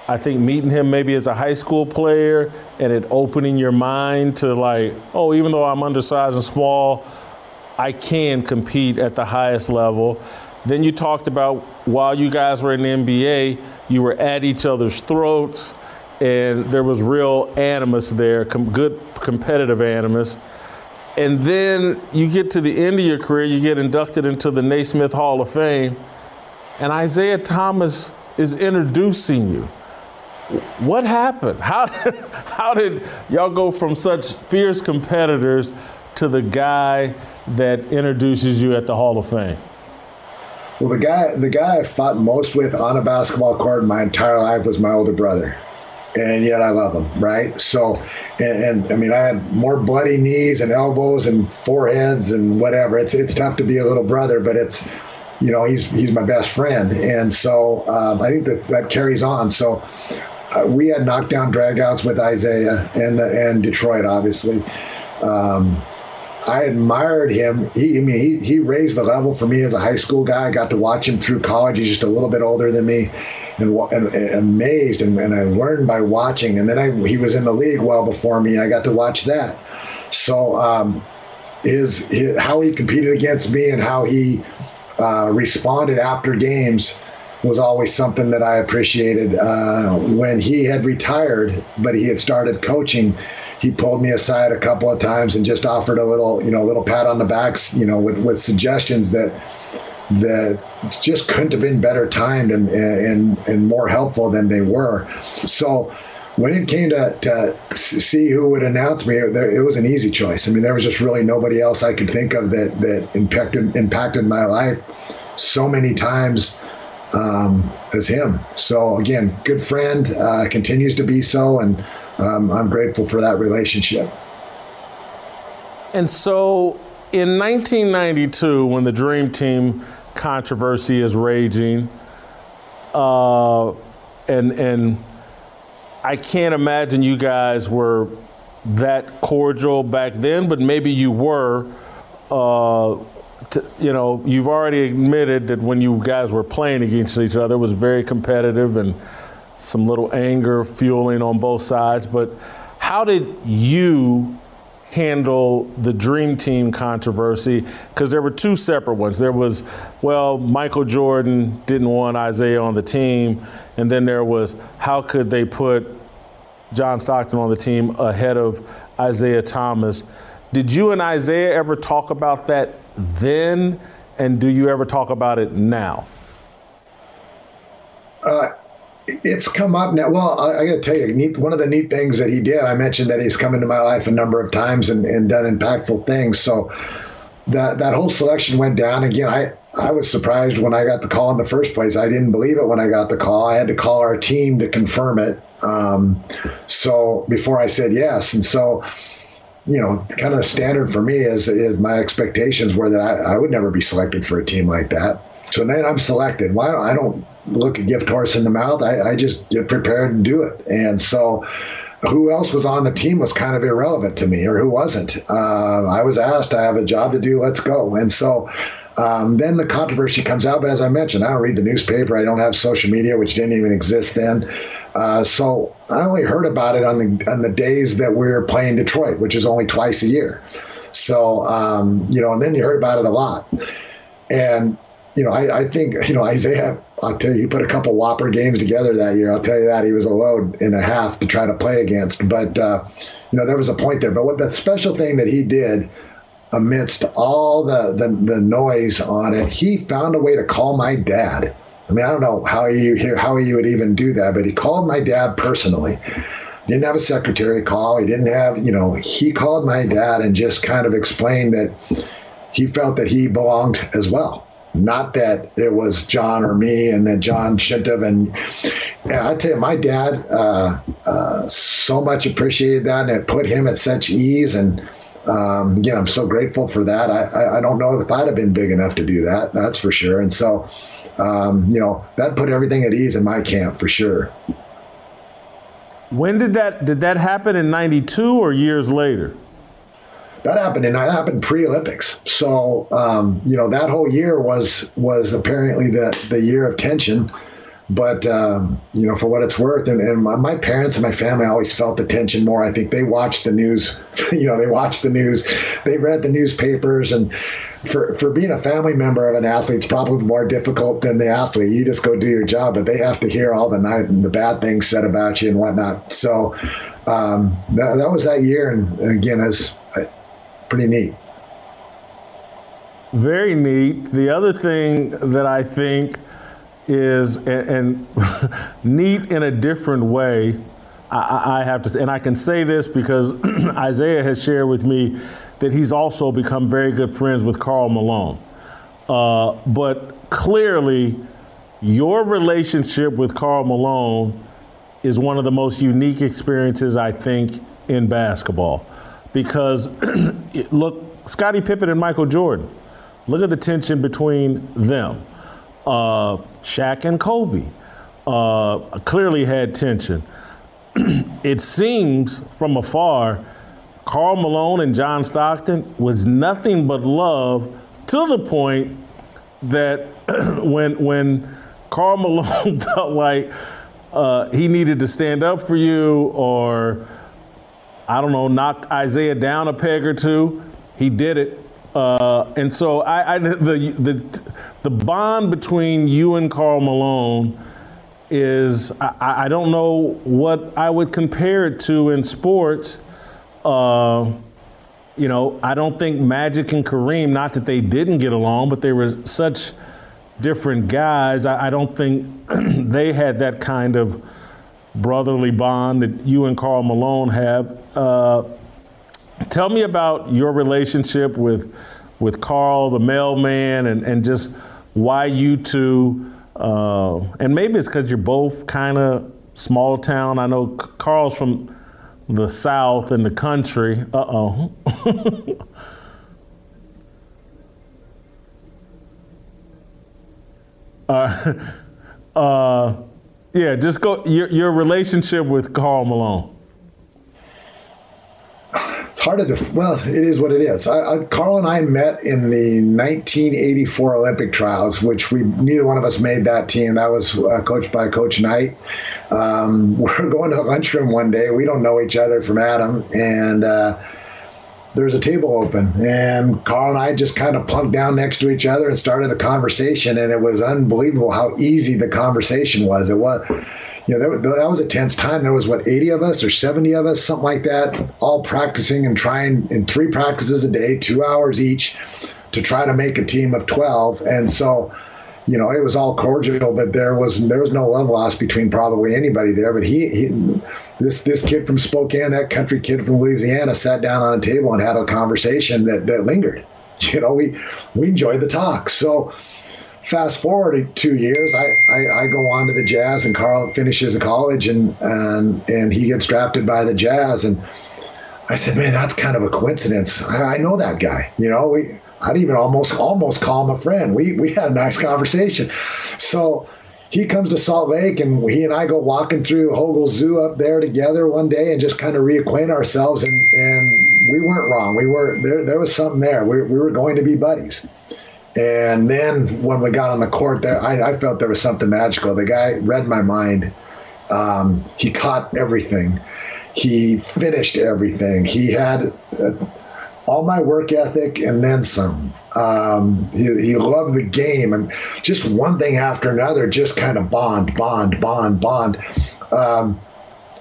I think meeting him maybe as a high school player and it opening your mind to like, oh, even though I'm undersized and small, I can compete at the highest level. Then you talked about while you guys were in the NBA, you were at each other's throats, and there was real animus there, com- good competitive animus. And then you get to the end of your career, you get inducted into the Naismith Hall of Fame, and Isaiah Thomas is introducing you. What happened? How did, how did y'all go from such fierce competitors to the guy that introduces you at the Hall of Fame? Well, the guy the guy I fought most with on a basketball court my entire life was my older brother, and yet I love him, right? So, and, and I mean, I had more bloody knees and elbows and foreheads and whatever. It's it's tough to be a little brother, but it's you know he's he's my best friend, and so um, I think that that carries on. So uh, we had knockdown dragouts with Isaiah and the, and Detroit, obviously. Um, I admired him. He, I mean, he he raised the level for me as a high school guy. I got to watch him through college. He's just a little bit older than me, and, and, and amazed. And, and, I learned by watching. And then I, he was in the league well before me, and I got to watch that. So um, how he competed against me and how he uh, responded after games was always something that I appreciated. Uh, when he had retired, but he had started coaching, he pulled me aside a couple of times and just offered a little, you know, a little pat on the backs, you know, with, with suggestions that that just couldn't have been better timed and and and more helpful than they were. So when it came to, to see who would announce me, it was an easy choice. I mean, there was just really nobody else I could think of that that impacted impacted my life so many times um, as him. So again, good friend, uh, continues to be so, and um, I'm grateful for that relationship. And so, in 1992, when the Dream Team controversy is raging, uh, and and I can't imagine you guys were that cordial back then, but maybe you were. Uh, you know, you've already admitted that when you guys were playing against each other, it was very competitive and some little anger fueling on both sides. But how did you handle the Dream Team controversy? Because there were two separate ones. There was, well, Michael Jordan didn't want Isaiah on the team, and then there was, how could they put John Stockton on the team ahead of Isaiah Thomas? Did you and Isaiah ever talk about that then, and do you ever talk about it now? Uh, it's come up now. Well, I, I got to tell you, neat, one of the neat things that he did, I mentioned that he's come into my life a number of times and, and done impactful things. So that that whole selection went down again. I I was surprised when I got the call in the first place. I didn't believe it when I got the call. I had to call our team to confirm it. Um, so before I said yes, and so you know, kind of the standard for me is is my expectations were that I, I would never be selected for a team like that. So then I'm selected. Why I don't look a gift horse in the mouth? I, I just get prepared and do it. And so who else was on the team was kind of irrelevant to me, or who wasn't. Uh, I was asked, I have a job to do, let's go. And so um, then the controversy comes out. But as I mentioned, I don't read the newspaper, I don't have social media, which didn't even exist then. Uh, so I only heard about it on the on the days that we were playing Detroit, which is only twice a year. So um, you know, and then you heard about it a lot. And you know, I, I think you know Isaiah. I'll tell you, he put a couple whopper games together that year. I'll tell you that he was a load and a half to try to play against. But uh, you know, there was a point there. But what the special thing that he did amidst all the, the, the noise on it, he found a way to call my dad. I mean, I don't know how he how he would even do that, but he called my dad personally. Didn't have a secretary call. He didn't have, you know, he called my dad and just kind of explained that he felt that he belonged as well. Not that it was John or me, and that John shouldn't have. And yeah, I tell you, my dad uh, uh, so much appreciated that, and it put him at such ease. And um, again, I'm so grateful for that. I, I, I don't know if I'd have been big enough to do that. That's for sure. And so, um, you know, that put everything at ease in my camp for sure. When did that did that happen in '92 or years later? That happened, and that happened pre-Olympics. So, um, you know, that whole year was was apparently the the year of tension. But um, you know, for what it's worth, and, and my, my, parents and my family always felt the tension more. I think they watched the news. You know, they watched the news, they read the newspapers, and for for being a family member of an athlete, it's probably more difficult than the athlete. You just go do your job, but they have to hear all the night and the bad things said about you and whatnot. So um, that, that was that year, and again, as pretty neat. Very neat. The other thing that I think is and, and neat in a different way. I, I, have to, and I can say this because Isaiah has shared with me that he's also become very good friends with Karl Malone. Uh, but clearly, your relationship with Karl Malone is one of the most unique experiences I think in basketball, because look, Scottie Pippen and Michael Jordan. Look at the tension between them uh, Shaq and Kobe uh, clearly had tension. it seems from afar, Karl Malone and John Stockton was nothing but love to the point that when when Karl Malone felt like uh, he needed to stand up for you or I don't know, knock Isaiah down a peg or two, he did it. Uh, and so I, I, the, the, the bond between you and Karl Malone is, I, I don't know what I would compare it to in sports. Uh, you know, I don't think Magic and Kareem, not that they didn't get along, but they were such different guys. I, I don't think they had that kind of brotherly bond that you and Karl Malone have. Uh, Tell me about your relationship with with Karl, the mailman, and, and just why you two, uh, and maybe it's because you're both kind of small town. I know Karl's from the South and the country. Uh oh. uh, uh, yeah, just go your, your relationship with Karl Malone. It's hard to well it is what it is. I, I, karl and i met in the 1984 olympic trials which we neither one of us made that team. That was uh, coached by coach knight. Um, we're going to the lunchroom one day. We don't know each other from adam. And uh, there's a table open and karl and i just kind of plunked down next to each other and started a conversation and it was unbelievable how easy the conversation was it was you know, that, that was a tense time. There was what 80 of us or 70 of us, something like that, all practicing and trying in three practices a day, two hours each, to try to make a team of 12. And so, you know, it was all cordial, but there was there was no love lost between probably anybody there. But he, he this this kid from Spokane, that country kid from Louisiana, sat down on a table and had a conversation that that lingered. You know, we we enjoyed the talk. So fast forward two years, I, I, I, go on to the Jazz, and Karl finishes college, and and and he gets drafted by the Jazz, and I said, man, that's kind of a coincidence. I, I know that guy. You know, we I'd even almost almost call him a friend. We we had a nice conversation. So he comes to Salt Lake, and he and I go walking through Hogle Zoo up there together one day, and just kind of reacquaint ourselves. And and we weren't wrong. We were there. There was something there. We, we were going to be buddies. And then when we got on the court there, I, I felt there was something magical. The guy read my mind. Um, he caught everything. He finished everything. He had uh, all my work ethic and then some. Um, he, he loved the game and just one thing after another, just kind of bond, bond, bond, bond. Um,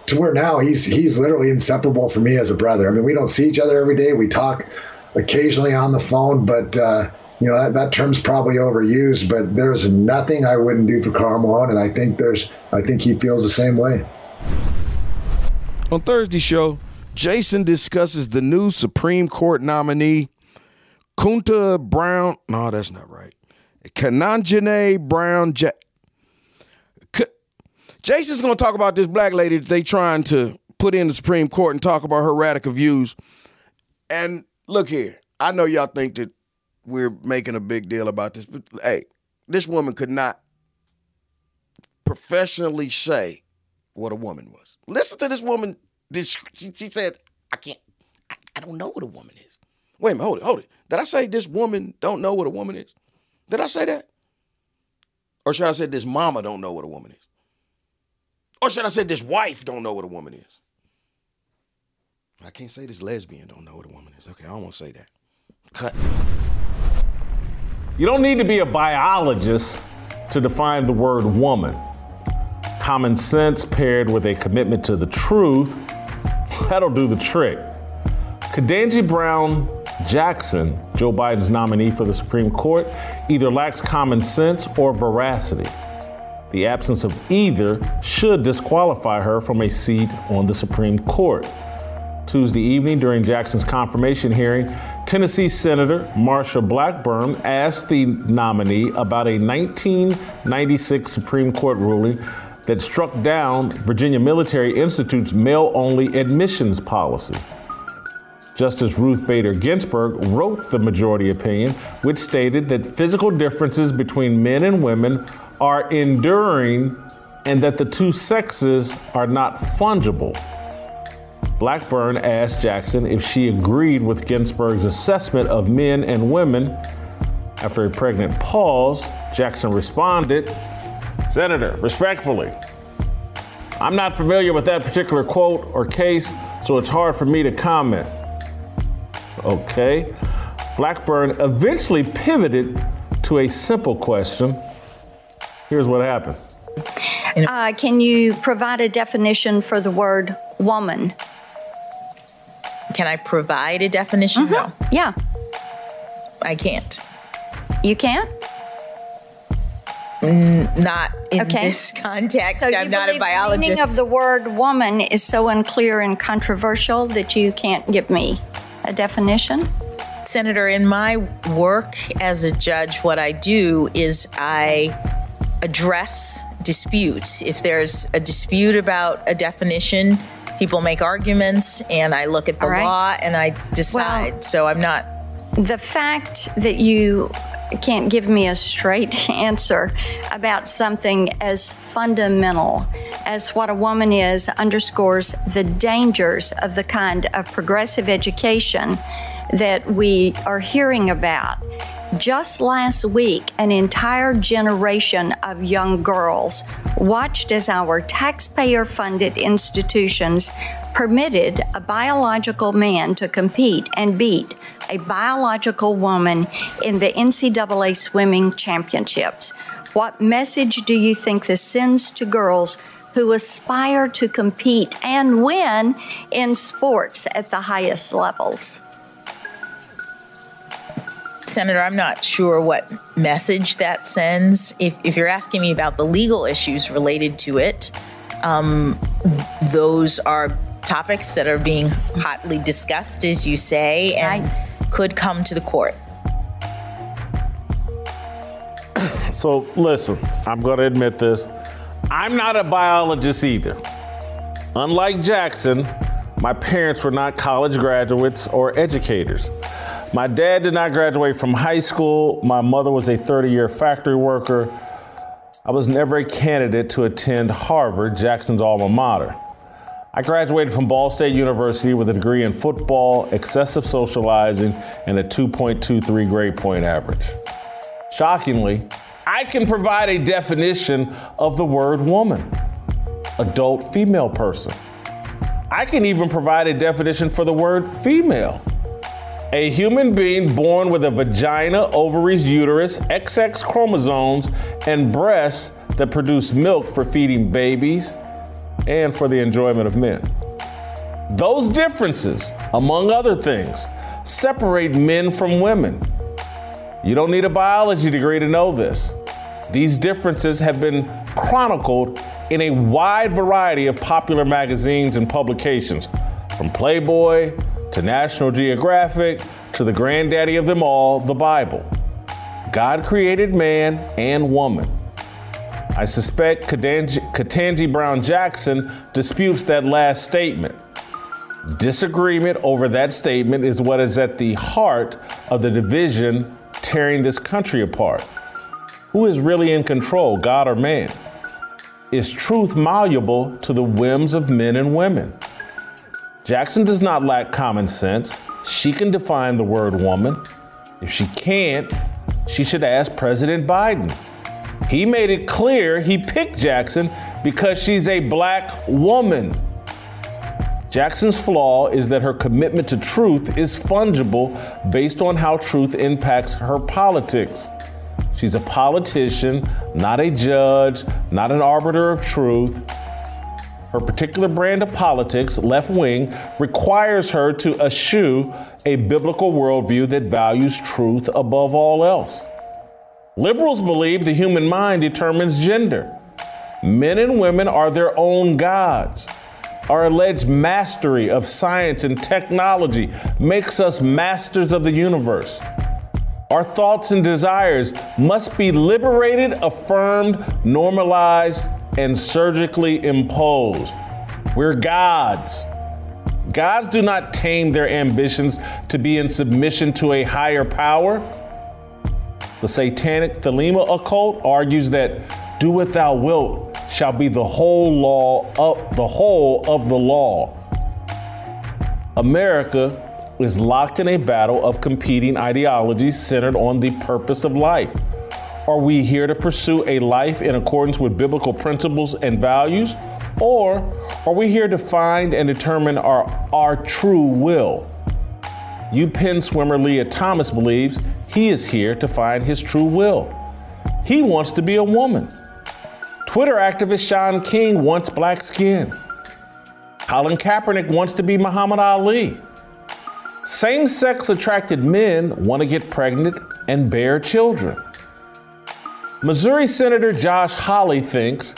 to where now he's he's literally inseparable for me as a brother. I mean, we don't see each other every day. We talk occasionally on the phone, but uh, you know that, that term's probably overused, but there's nothing I wouldn't do for Karl Malone, and I think there's I think he feels the same way. On Thursday show, Jason discusses the new Supreme Court nominee, Kunta Brown. No, that's not right. Ketanji Brown. J- K- Jason's going to talk about this black lady that they trying to put in the Supreme Court and talk about her radical views. And look here, I know y'all think that we're making a big deal about this, but hey, this woman could not professionally say what a woman was. Listen to this woman. This, she, she said, I can't, I, I don't know what a woman is. Wait a minute, hold it, hold it. Did I say this woman don't know what a woman is? Did I say that? Or should I say this mama don't know what a woman is? Or should I say this wife don't know what a woman is? I can't say this lesbian don't know what a woman is. Okay, I don't want to say that. Cut. You don't need to be a biologist to define the word woman. Common sense paired with a commitment to the truth, that'll do the trick. Ketanji Brown Jackson, Joe Biden's nominee for the Supreme Court, either lacks common sense or veracity. The absence of either should disqualify her from a seat on the Supreme Court. Tuesday evening during Jackson's confirmation hearing, Tennessee Senator Marsha Blackburn asked the nominee about a 1996 Supreme Court ruling that struck down Virginia Military Institute's male only admissions policy. Justice Ruth Bader Ginsburg wrote the majority opinion, which stated that physical differences between men and women are enduring and that the two sexes are not fungible. Blackburn asked Jackson if she agreed with Ginsburg's assessment of men and women. After a pregnant pause, Jackson responded, Senator, respectfully, I'm not familiar with that particular quote or case, so it's hard for me to comment. Okay. Blackburn eventually pivoted to a simple question. Here's what happened. Uh, can you provide a definition for the word woman? Can I provide a definition? Mm-hmm. No. Yeah. I can't. You can't? N- not in Okay. this context. So I'm not a biologist. The meaning of the word woman is so unclear and controversial that you can't give me a definition? Senator, in my work as a judge, what I do is I address disputes. If there's a dispute about a definition, people make arguments, and I look at the right. law and I decide. so I'm not. The fact that you can't give me a straight answer about something as fundamental as what a woman is underscores the dangers of the kind of progressive education that we are hearing about. Just last week, an entire generation of young girls watched as our taxpayer funded institutions permitted a biological man to compete and beat a biological woman in the NCAA swimming championships. What message do you think this sends to girls who aspire to compete and win in sports at the highest levels? Senator, I'm not sure what message that sends. If, if you're asking me about the legal issues related to it, um, those are topics that are being hotly discussed, as you say, and could come to the court. So listen, I'm going to admit this. I'm not a biologist either. Unlike Jackson, my parents were not college graduates or educators. My dad did not graduate from high school. My mother was a 30 year factory worker. I was never a candidate to attend Harvard, Jackson's alma mater. I graduated from Ball State University with a degree in football, excessive socializing, and a 2.23 grade point average. Shockingly, I can provide a definition of the word woman adult female person. I can even provide a definition for the word female. A human being born with a vagina, ovaries, uterus, XX chromosomes, and breasts that produce milk for feeding babies and for the enjoyment of men. Those differences, among other things, separate men from women. You don't need a biology degree to know this. These differences have been chronicled in a wide variety of popular magazines and publications, from Playboy to National Geographic to the granddaddy of them all, the Bible. God created man and woman. I suspect Ketanji Brown Jackson disputes that last statement. Disagreement over that statement is what is at the heart of the division tearing this country apart. Who is really in control, God or man? Is truth malleable to the whims of men and women? Jackson does not lack common sense. She can define the word woman. If she can't, she should ask President Biden. He made it clear he picked Jackson because she's a black woman. Jackson's flaw is that her commitment to truth is fungible based on how truth impacts her politics. She's a politician, not a judge, not an arbiter of truth. Her particular brand of politics, left wing, requires her to eschew a biblical worldview that values truth above all else. Liberals believe the human mind determines gender. Men and women are their own gods. Our alleged mastery of science and technology makes us masters of the universe. Our thoughts and desires must be liberated, affirmed, normalized, and surgically imposed. We're gods. Gods do not tame their ambitions to be in submission to a higher power. The satanic Thelema occult argues that do what thou wilt shall be the whole law of the whole of the law. America is locked in a battle of competing ideologies centered on the purpose of life. Are we here to pursue a life in accordance with biblical principles and values? Or are we here to find and determine our, our true will? UPenn swimmer Lia Thomas believes he is here to find his true will. He wants to be a woman. Twitter activist Shaun King wants black skin. Colin Kaepernick wants to be Muhammad Ali. Same sex attracted men want to get pregnant and bear children. Missouri Senator Josh Hawley thinks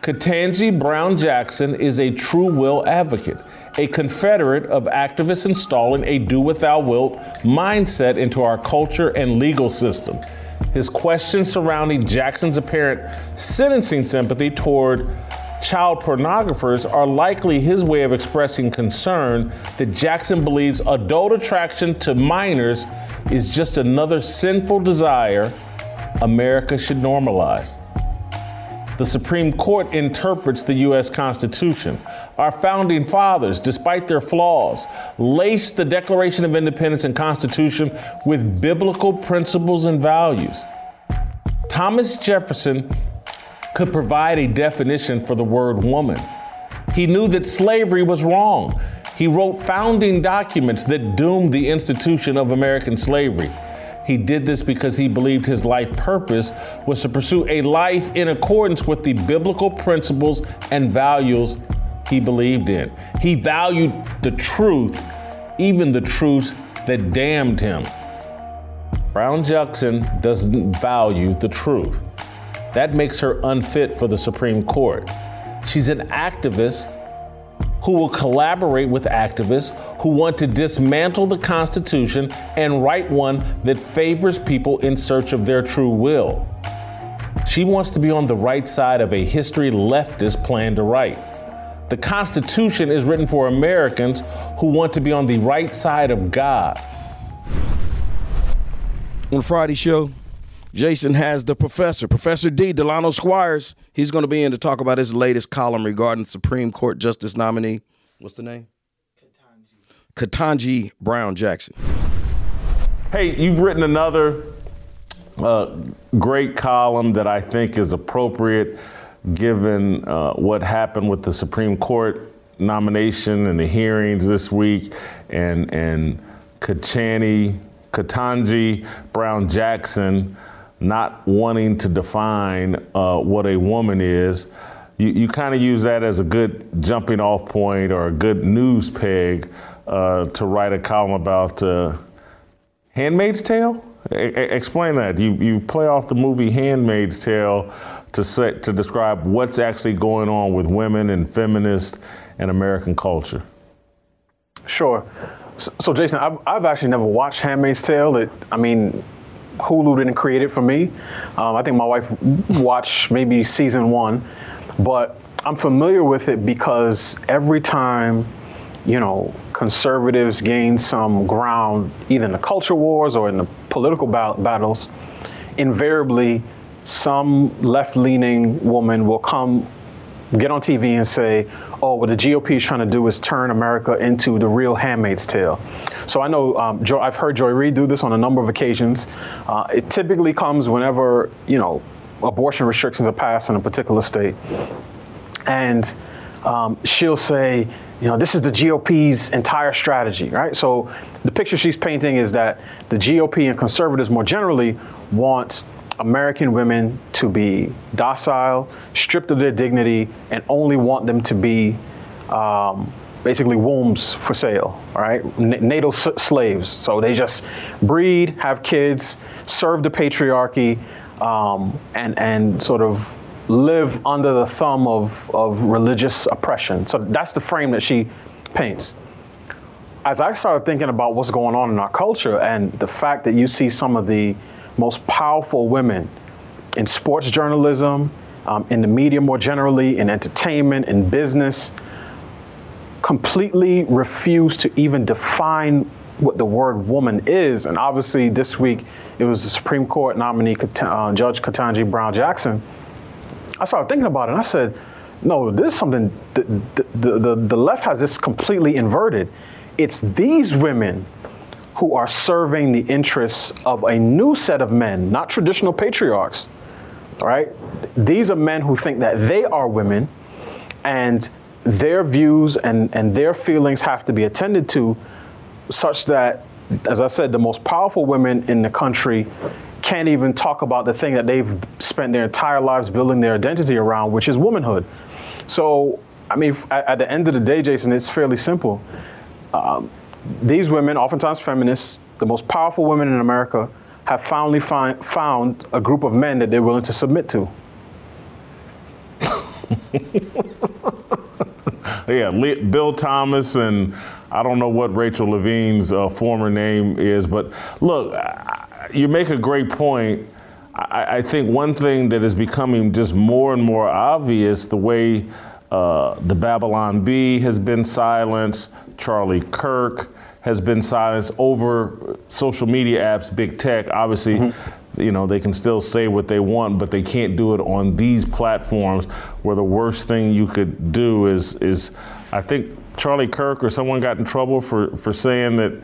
Ketanji Brown Jackson is a true will advocate, a confederate of activists installing a do what thou wilt mindset into our culture and legal system. His questions surrounding Jackson's apparent sentencing sympathy toward child pornographers are likely his way of expressing concern that Jackson believes adult attraction to minors is just another sinful desire America should normalize. The Supreme Court interprets the U.S. Constitution. Our founding fathers, despite their flaws, laced the Declaration of Independence and Constitution with biblical principles and values. Thomas Jefferson could provide a definition for the word woman. He knew that slavery was wrong. He wrote founding documents that doomed the institution of American slavery. He did this because he believed his life purpose was to pursue a life in accordance with the biblical principles and values he believed in. He valued the truth, even the truths that damned him. Brown Jackson doesn't value the truth. That makes her unfit for the Supreme Court. She's an activist who will collaborate with activists who want to dismantle the Constitution and write one that favors people in search of their true will. She wants to be on the right side of a history leftist plan to write. The Constitution is written for Americans who want to be on the right side of God. On Friday show, Jason has the professor, Professor D. Delano Squires. He's going to be in to talk about his latest column regarding Supreme Court Justice nominee. What's the name? Ketanji Brown Jackson. Hey, you've written another uh, great column that I think is appropriate given uh, what happened with the Supreme Court nomination and the hearings this week and and Kachani, Ketanji Brown Jackson not wanting to define uh, what a woman is. You, you kind of use that as a good jumping off point or a good news peg uh, to write a column about uh, Handmaid's Tale. explain that. You you play off the movie Handmaid's Tale to set to describe what's actually going on with women and feminist and American culture. Sure. So, so Jason, I've, I've, actually never watched Handmaid's Tale. It, I mean, Hulu didn't create it for me. Um, I think my wife watched maybe season one, but I'm familiar with it because every time, you know, conservatives gain some ground, either in the culture wars or in the political ba- battles, invariably some left leaning woman will come get on TV and say, oh, what the GOP is trying to do is turn America into the real handmaid's tale. So I know um, Joe, I've heard Joy Reid do this on a number of occasions. Uh, it typically comes whenever, you know, abortion restrictions are passed in a particular state. And um, she'll say, you know, this is the GOP's entire strategy, right? So the picture she's painting is that the GOP and conservatives more generally want American women to be docile, stripped of their dignity, and only want them to be um, basically wombs for sale, right? N- natal s- slaves. So they just breed, have kids, serve the patriarchy, um, and and sort of live under the thumb of, of religious oppression. So that's the frame that she paints. As I started thinking about what's going on in our culture and the fact that you see some of the most powerful women in sports journalism, um, in the media more generally, in entertainment, in business, completely refuse to even define what the word woman is. And obviously, this week it was the Supreme Court nominee, uh, Judge Ketanji Brown Jackson. I started thinking about it and I said, no, this is something, the, the, the, the left has this completely inverted. It's these women who are serving the interests of a new set of men, not traditional patriarchs. right? These are men who think that they are women and their views and, and their feelings have to be attended to such that, as I said, the most powerful women in the country can't even talk about the thing that they've spent their entire lives building their identity around, which is womanhood. So, I mean, at, at the end of the day, Jason, it's fairly simple. Um, these women, oftentimes feminists, the most powerful women in America, have finally find, found a group of men that they're willing to submit to. yeah, Bill Thomas and I don't know what Rachel Levine's uh, former name is, but look, you make a great point. I, I, think one thing that is becoming just more and more obvious the way uh, the Babylon Bee has been silenced, Charlie Kirk, has been silenced over social media apps, big tech. Obviously, mm-hmm. You know, they can still say what they want, but they can't do it on these platforms where the worst thing you could do is is I think Charlie Kirk or someone got in trouble for, for saying that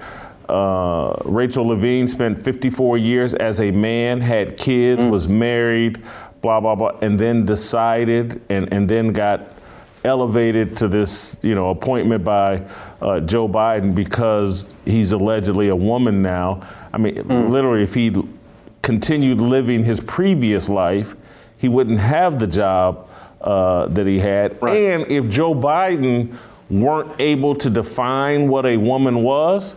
uh, Rachel Levine spent 54 years as a man, had kids, mm. was married, blah, blah, blah, and then decided and, and then got elevated to this, you know, appointment by uh, Joe Biden because he's allegedly a woman now. I mean, mm. literally, if he continued living his previous life, he wouldn't have the job uh, that he had. Right. And if Joe Biden weren't able to define what a woman was,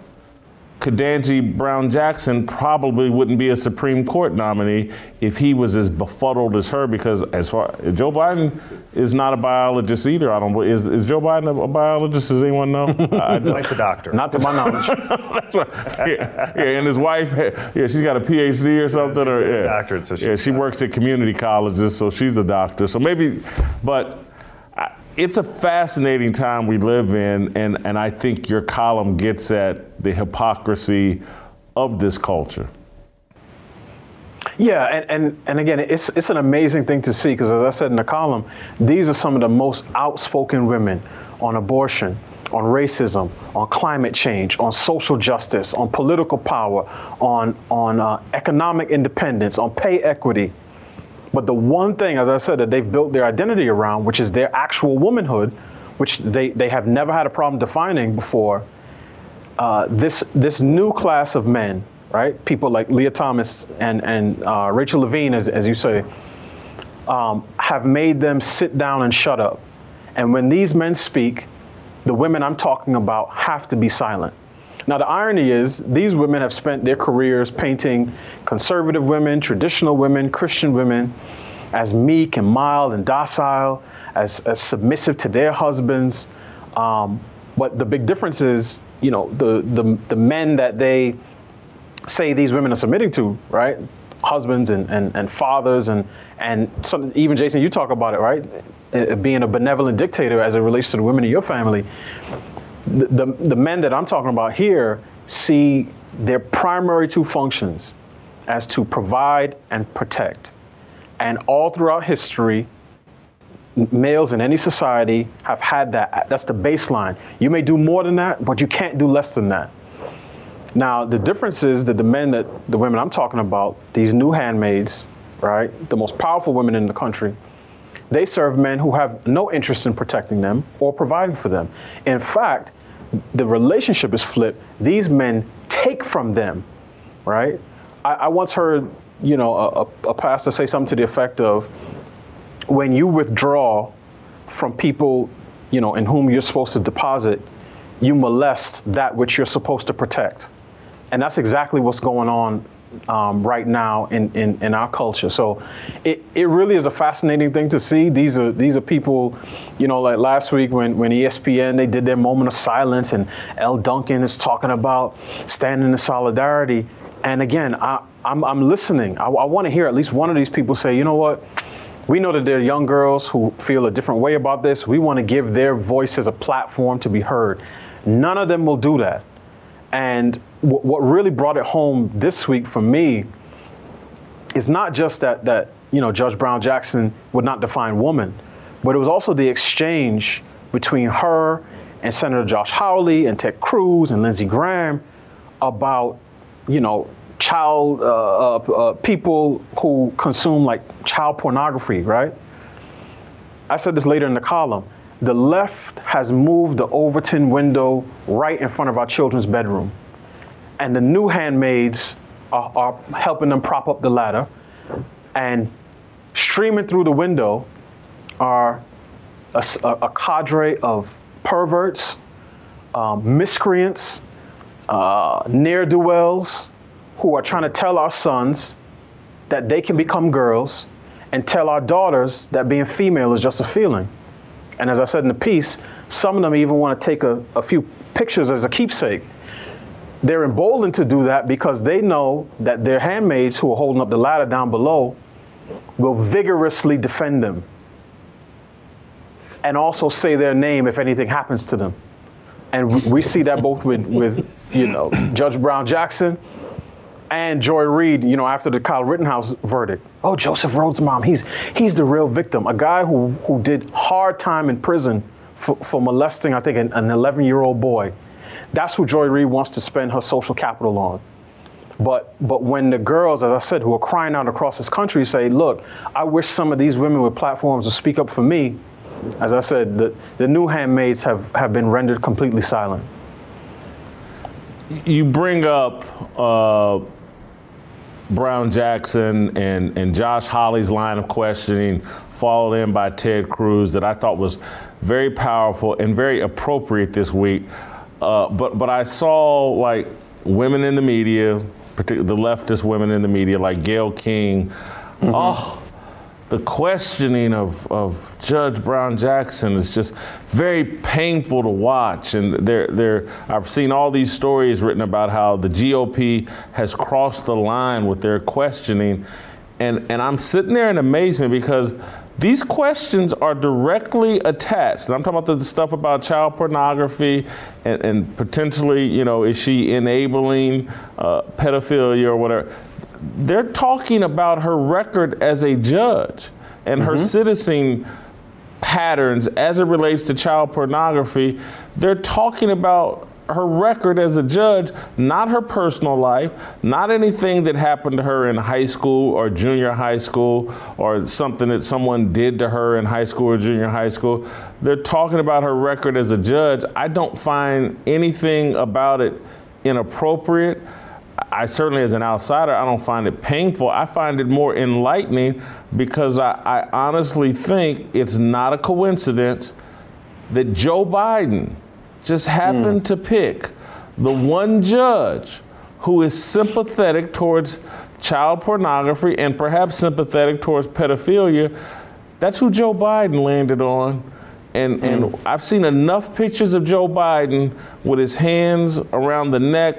Ketanji Brown Jackson probably wouldn't be a Supreme Court nominee if he was as befuddled as her. Because as far Joe Biden is not a biologist either. I don't. Is, is Joe Biden a, a biologist? Does anyone know? I don't- Wife's a doctor. Not to my knowledge. That's right. Yeah, yeah, and his wife, yeah, she's got a PhD or something, or yeah, doctorate, so yeah, she works at community colleges, so she's a doctor. So maybe, but I- it's a fascinating time we live in, and and I think your column gets at the hypocrisy of this culture. Yeah, and, and, and again, it's, it's an amazing thing to see because, as I said in the column, these are some of the most outspoken women on abortion, on racism, on climate change, on social justice, on political power, on, on uh, economic independence, on pay equity. But the one thing, as I said, that they've built their identity around, which is their actual womanhood, which they, they have never had a problem defining before, uh, this this new class of men, right? People like Lia Thomas and and uh, Rachel Levine, as as you say, um, have made them sit down and shut up. And when these men speak, the women I'm talking about have to be silent. Now the irony is, these women have spent their careers painting conservative women, traditional women, Christian women, as meek and mild and docile, as, as submissive to their husbands. Um, but the big difference is, you know, the, the, the men that they say these women are submitting to, right? Husbands and, and, and fathers and and some even Jason, you talk about it, right? Being a benevolent dictator as it relates to the women in your family. The, the the men that I'm talking about here see their primary two functions as to provide and protect. And all throughout history, males in any society have had that. That's the baseline. You may do more than that, but you can't do less than that. Now, the difference is that the men that the women I'm talking about, these new handmaids, right, the most powerful women in the country, they serve men who have no interest in protecting them or providing for them. In fact, the relationship is flipped. These men take from them, right? I, I once heard, you know, a, a- pastor say something to the effect of, when you withdraw from people, you know, in whom you're supposed to deposit, you molest that which you're supposed to protect. And that's exactly what's going on um, right now in, in, in our culture. So it, it really is a fascinating thing to see. These are these are people, you know, like last week when, when ESPN they did their moment of silence and Elle Duncan is talking about standing in solidarity. And again, I, I'm, I'm listening. I, I want to hear at least one of these people say, you know what? We know that there are young girls who feel a different way about this. We want to give their voices a platform to be heard. None of them will do that. And what really brought it home this week for me is not just that that you know Judge Brown Jackson would not define woman, but it was also the exchange between her and Senator Josh Hawley and Ted Cruz and Lindsey Graham about you know child uh, uh, uh, people who consume like child pornography, right? I said this later in the column. The left has moved the Overton window right in front of our children's bedroom. And the new handmaids are, are helping them prop up the ladder. And streaming through the window are a cadre of perverts, um, miscreants, uh, ne'er do wells who are trying to tell our sons that they can become girls and tell our daughters that being female is just a feeling. And as I said in the piece, some of them even want to take a, a few pictures as a keepsake. They're emboldened to do that because they know that their handmaids who are holding up the ladder down below will vigorously defend them and also say their name if anything happens to them. And we- see that both with, with you know, Judge Brown Jackson and Joy Reid, you know, after the Kyle Rittenhouse verdict. Oh, Joseph Rhodes' mom, he's he's the real victim. A guy who who did hard time in prison for, for molesting, I think, an, an 11-year-old boy. That's who Joy Reid wants to spend her social capital on. But but when the girls, as I said, who are crying out across this country say, look, I wish some of these women with platforms to speak up for me, as I said, the, the new handmaids have, have been rendered completely silent. You bring up uh, Brown Jackson and, and Josh Hawley's line of questioning, followed in by Ted Cruz, that I thought was very powerful and very appropriate this week. Uh, but but I saw like women in the media, particularly the leftist women in the media, like Gayle King, oh, the questioning of, of Judge Brown Jackson is just very painful to watch. And there, there, I've seen all these stories written about how the GOP has crossed the line with their questioning. And, and I'm sitting there in amazement because these questions are directly attached. And I'm talking about the stuff about child pornography and, and potentially, you know, is she enabling uh, pedophilia or whatever? They're talking about her record as a judge and her citizen patterns as it relates to child pornography. They're talking about her record as a judge, not her personal life, not anything that happened to her in high school or junior high school or something that someone did to her in high school or junior high school. They're talking about her record as a judge. I don't find anything about it inappropriate. I certainly, as an outsider, I don't find it painful. I find it more enlightening because I, I honestly think it's not a coincidence that Joe Biden just happened mm. to pick the one judge who is sympathetic towards child pornography and perhaps sympathetic towards pedophilia. That's who Joe Biden landed on. And, hmm. and I've seen enough pictures of Joe Biden with his hands around the neck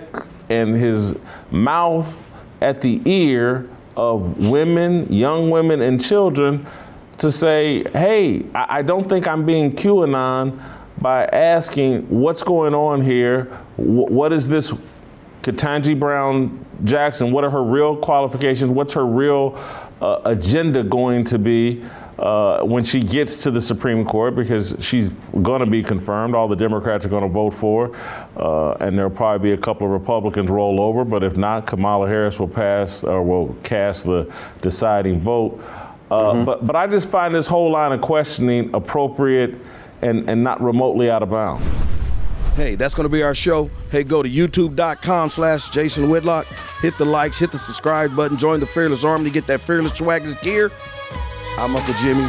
and his mouth at the ear of women, young women, and children to say, hey, I, I don't think I'm being QAnon by asking what's going on here. What is this Ketanji Brown Jackson? What are her real qualifications? What's her real uh, agenda going to be? Uh, when she gets to the Supreme Court, because she's going to be confirmed, all the Democrats are going to vote for, uh, and there'll probably be a couple of Republicans roll over. But if not, Kamala Harris will pass or will cast the deciding vote. Uh, But but I just find this whole line of questioning appropriate and, and not remotely out of bounds. Hey, that's going to be our show. Hey, go to youtube.com slash Jason Whitlock. Hit the likes, hit the subscribe button, join the Fearless Army to get that Fearless Swagger's gear. I'm Uncle Jimmy.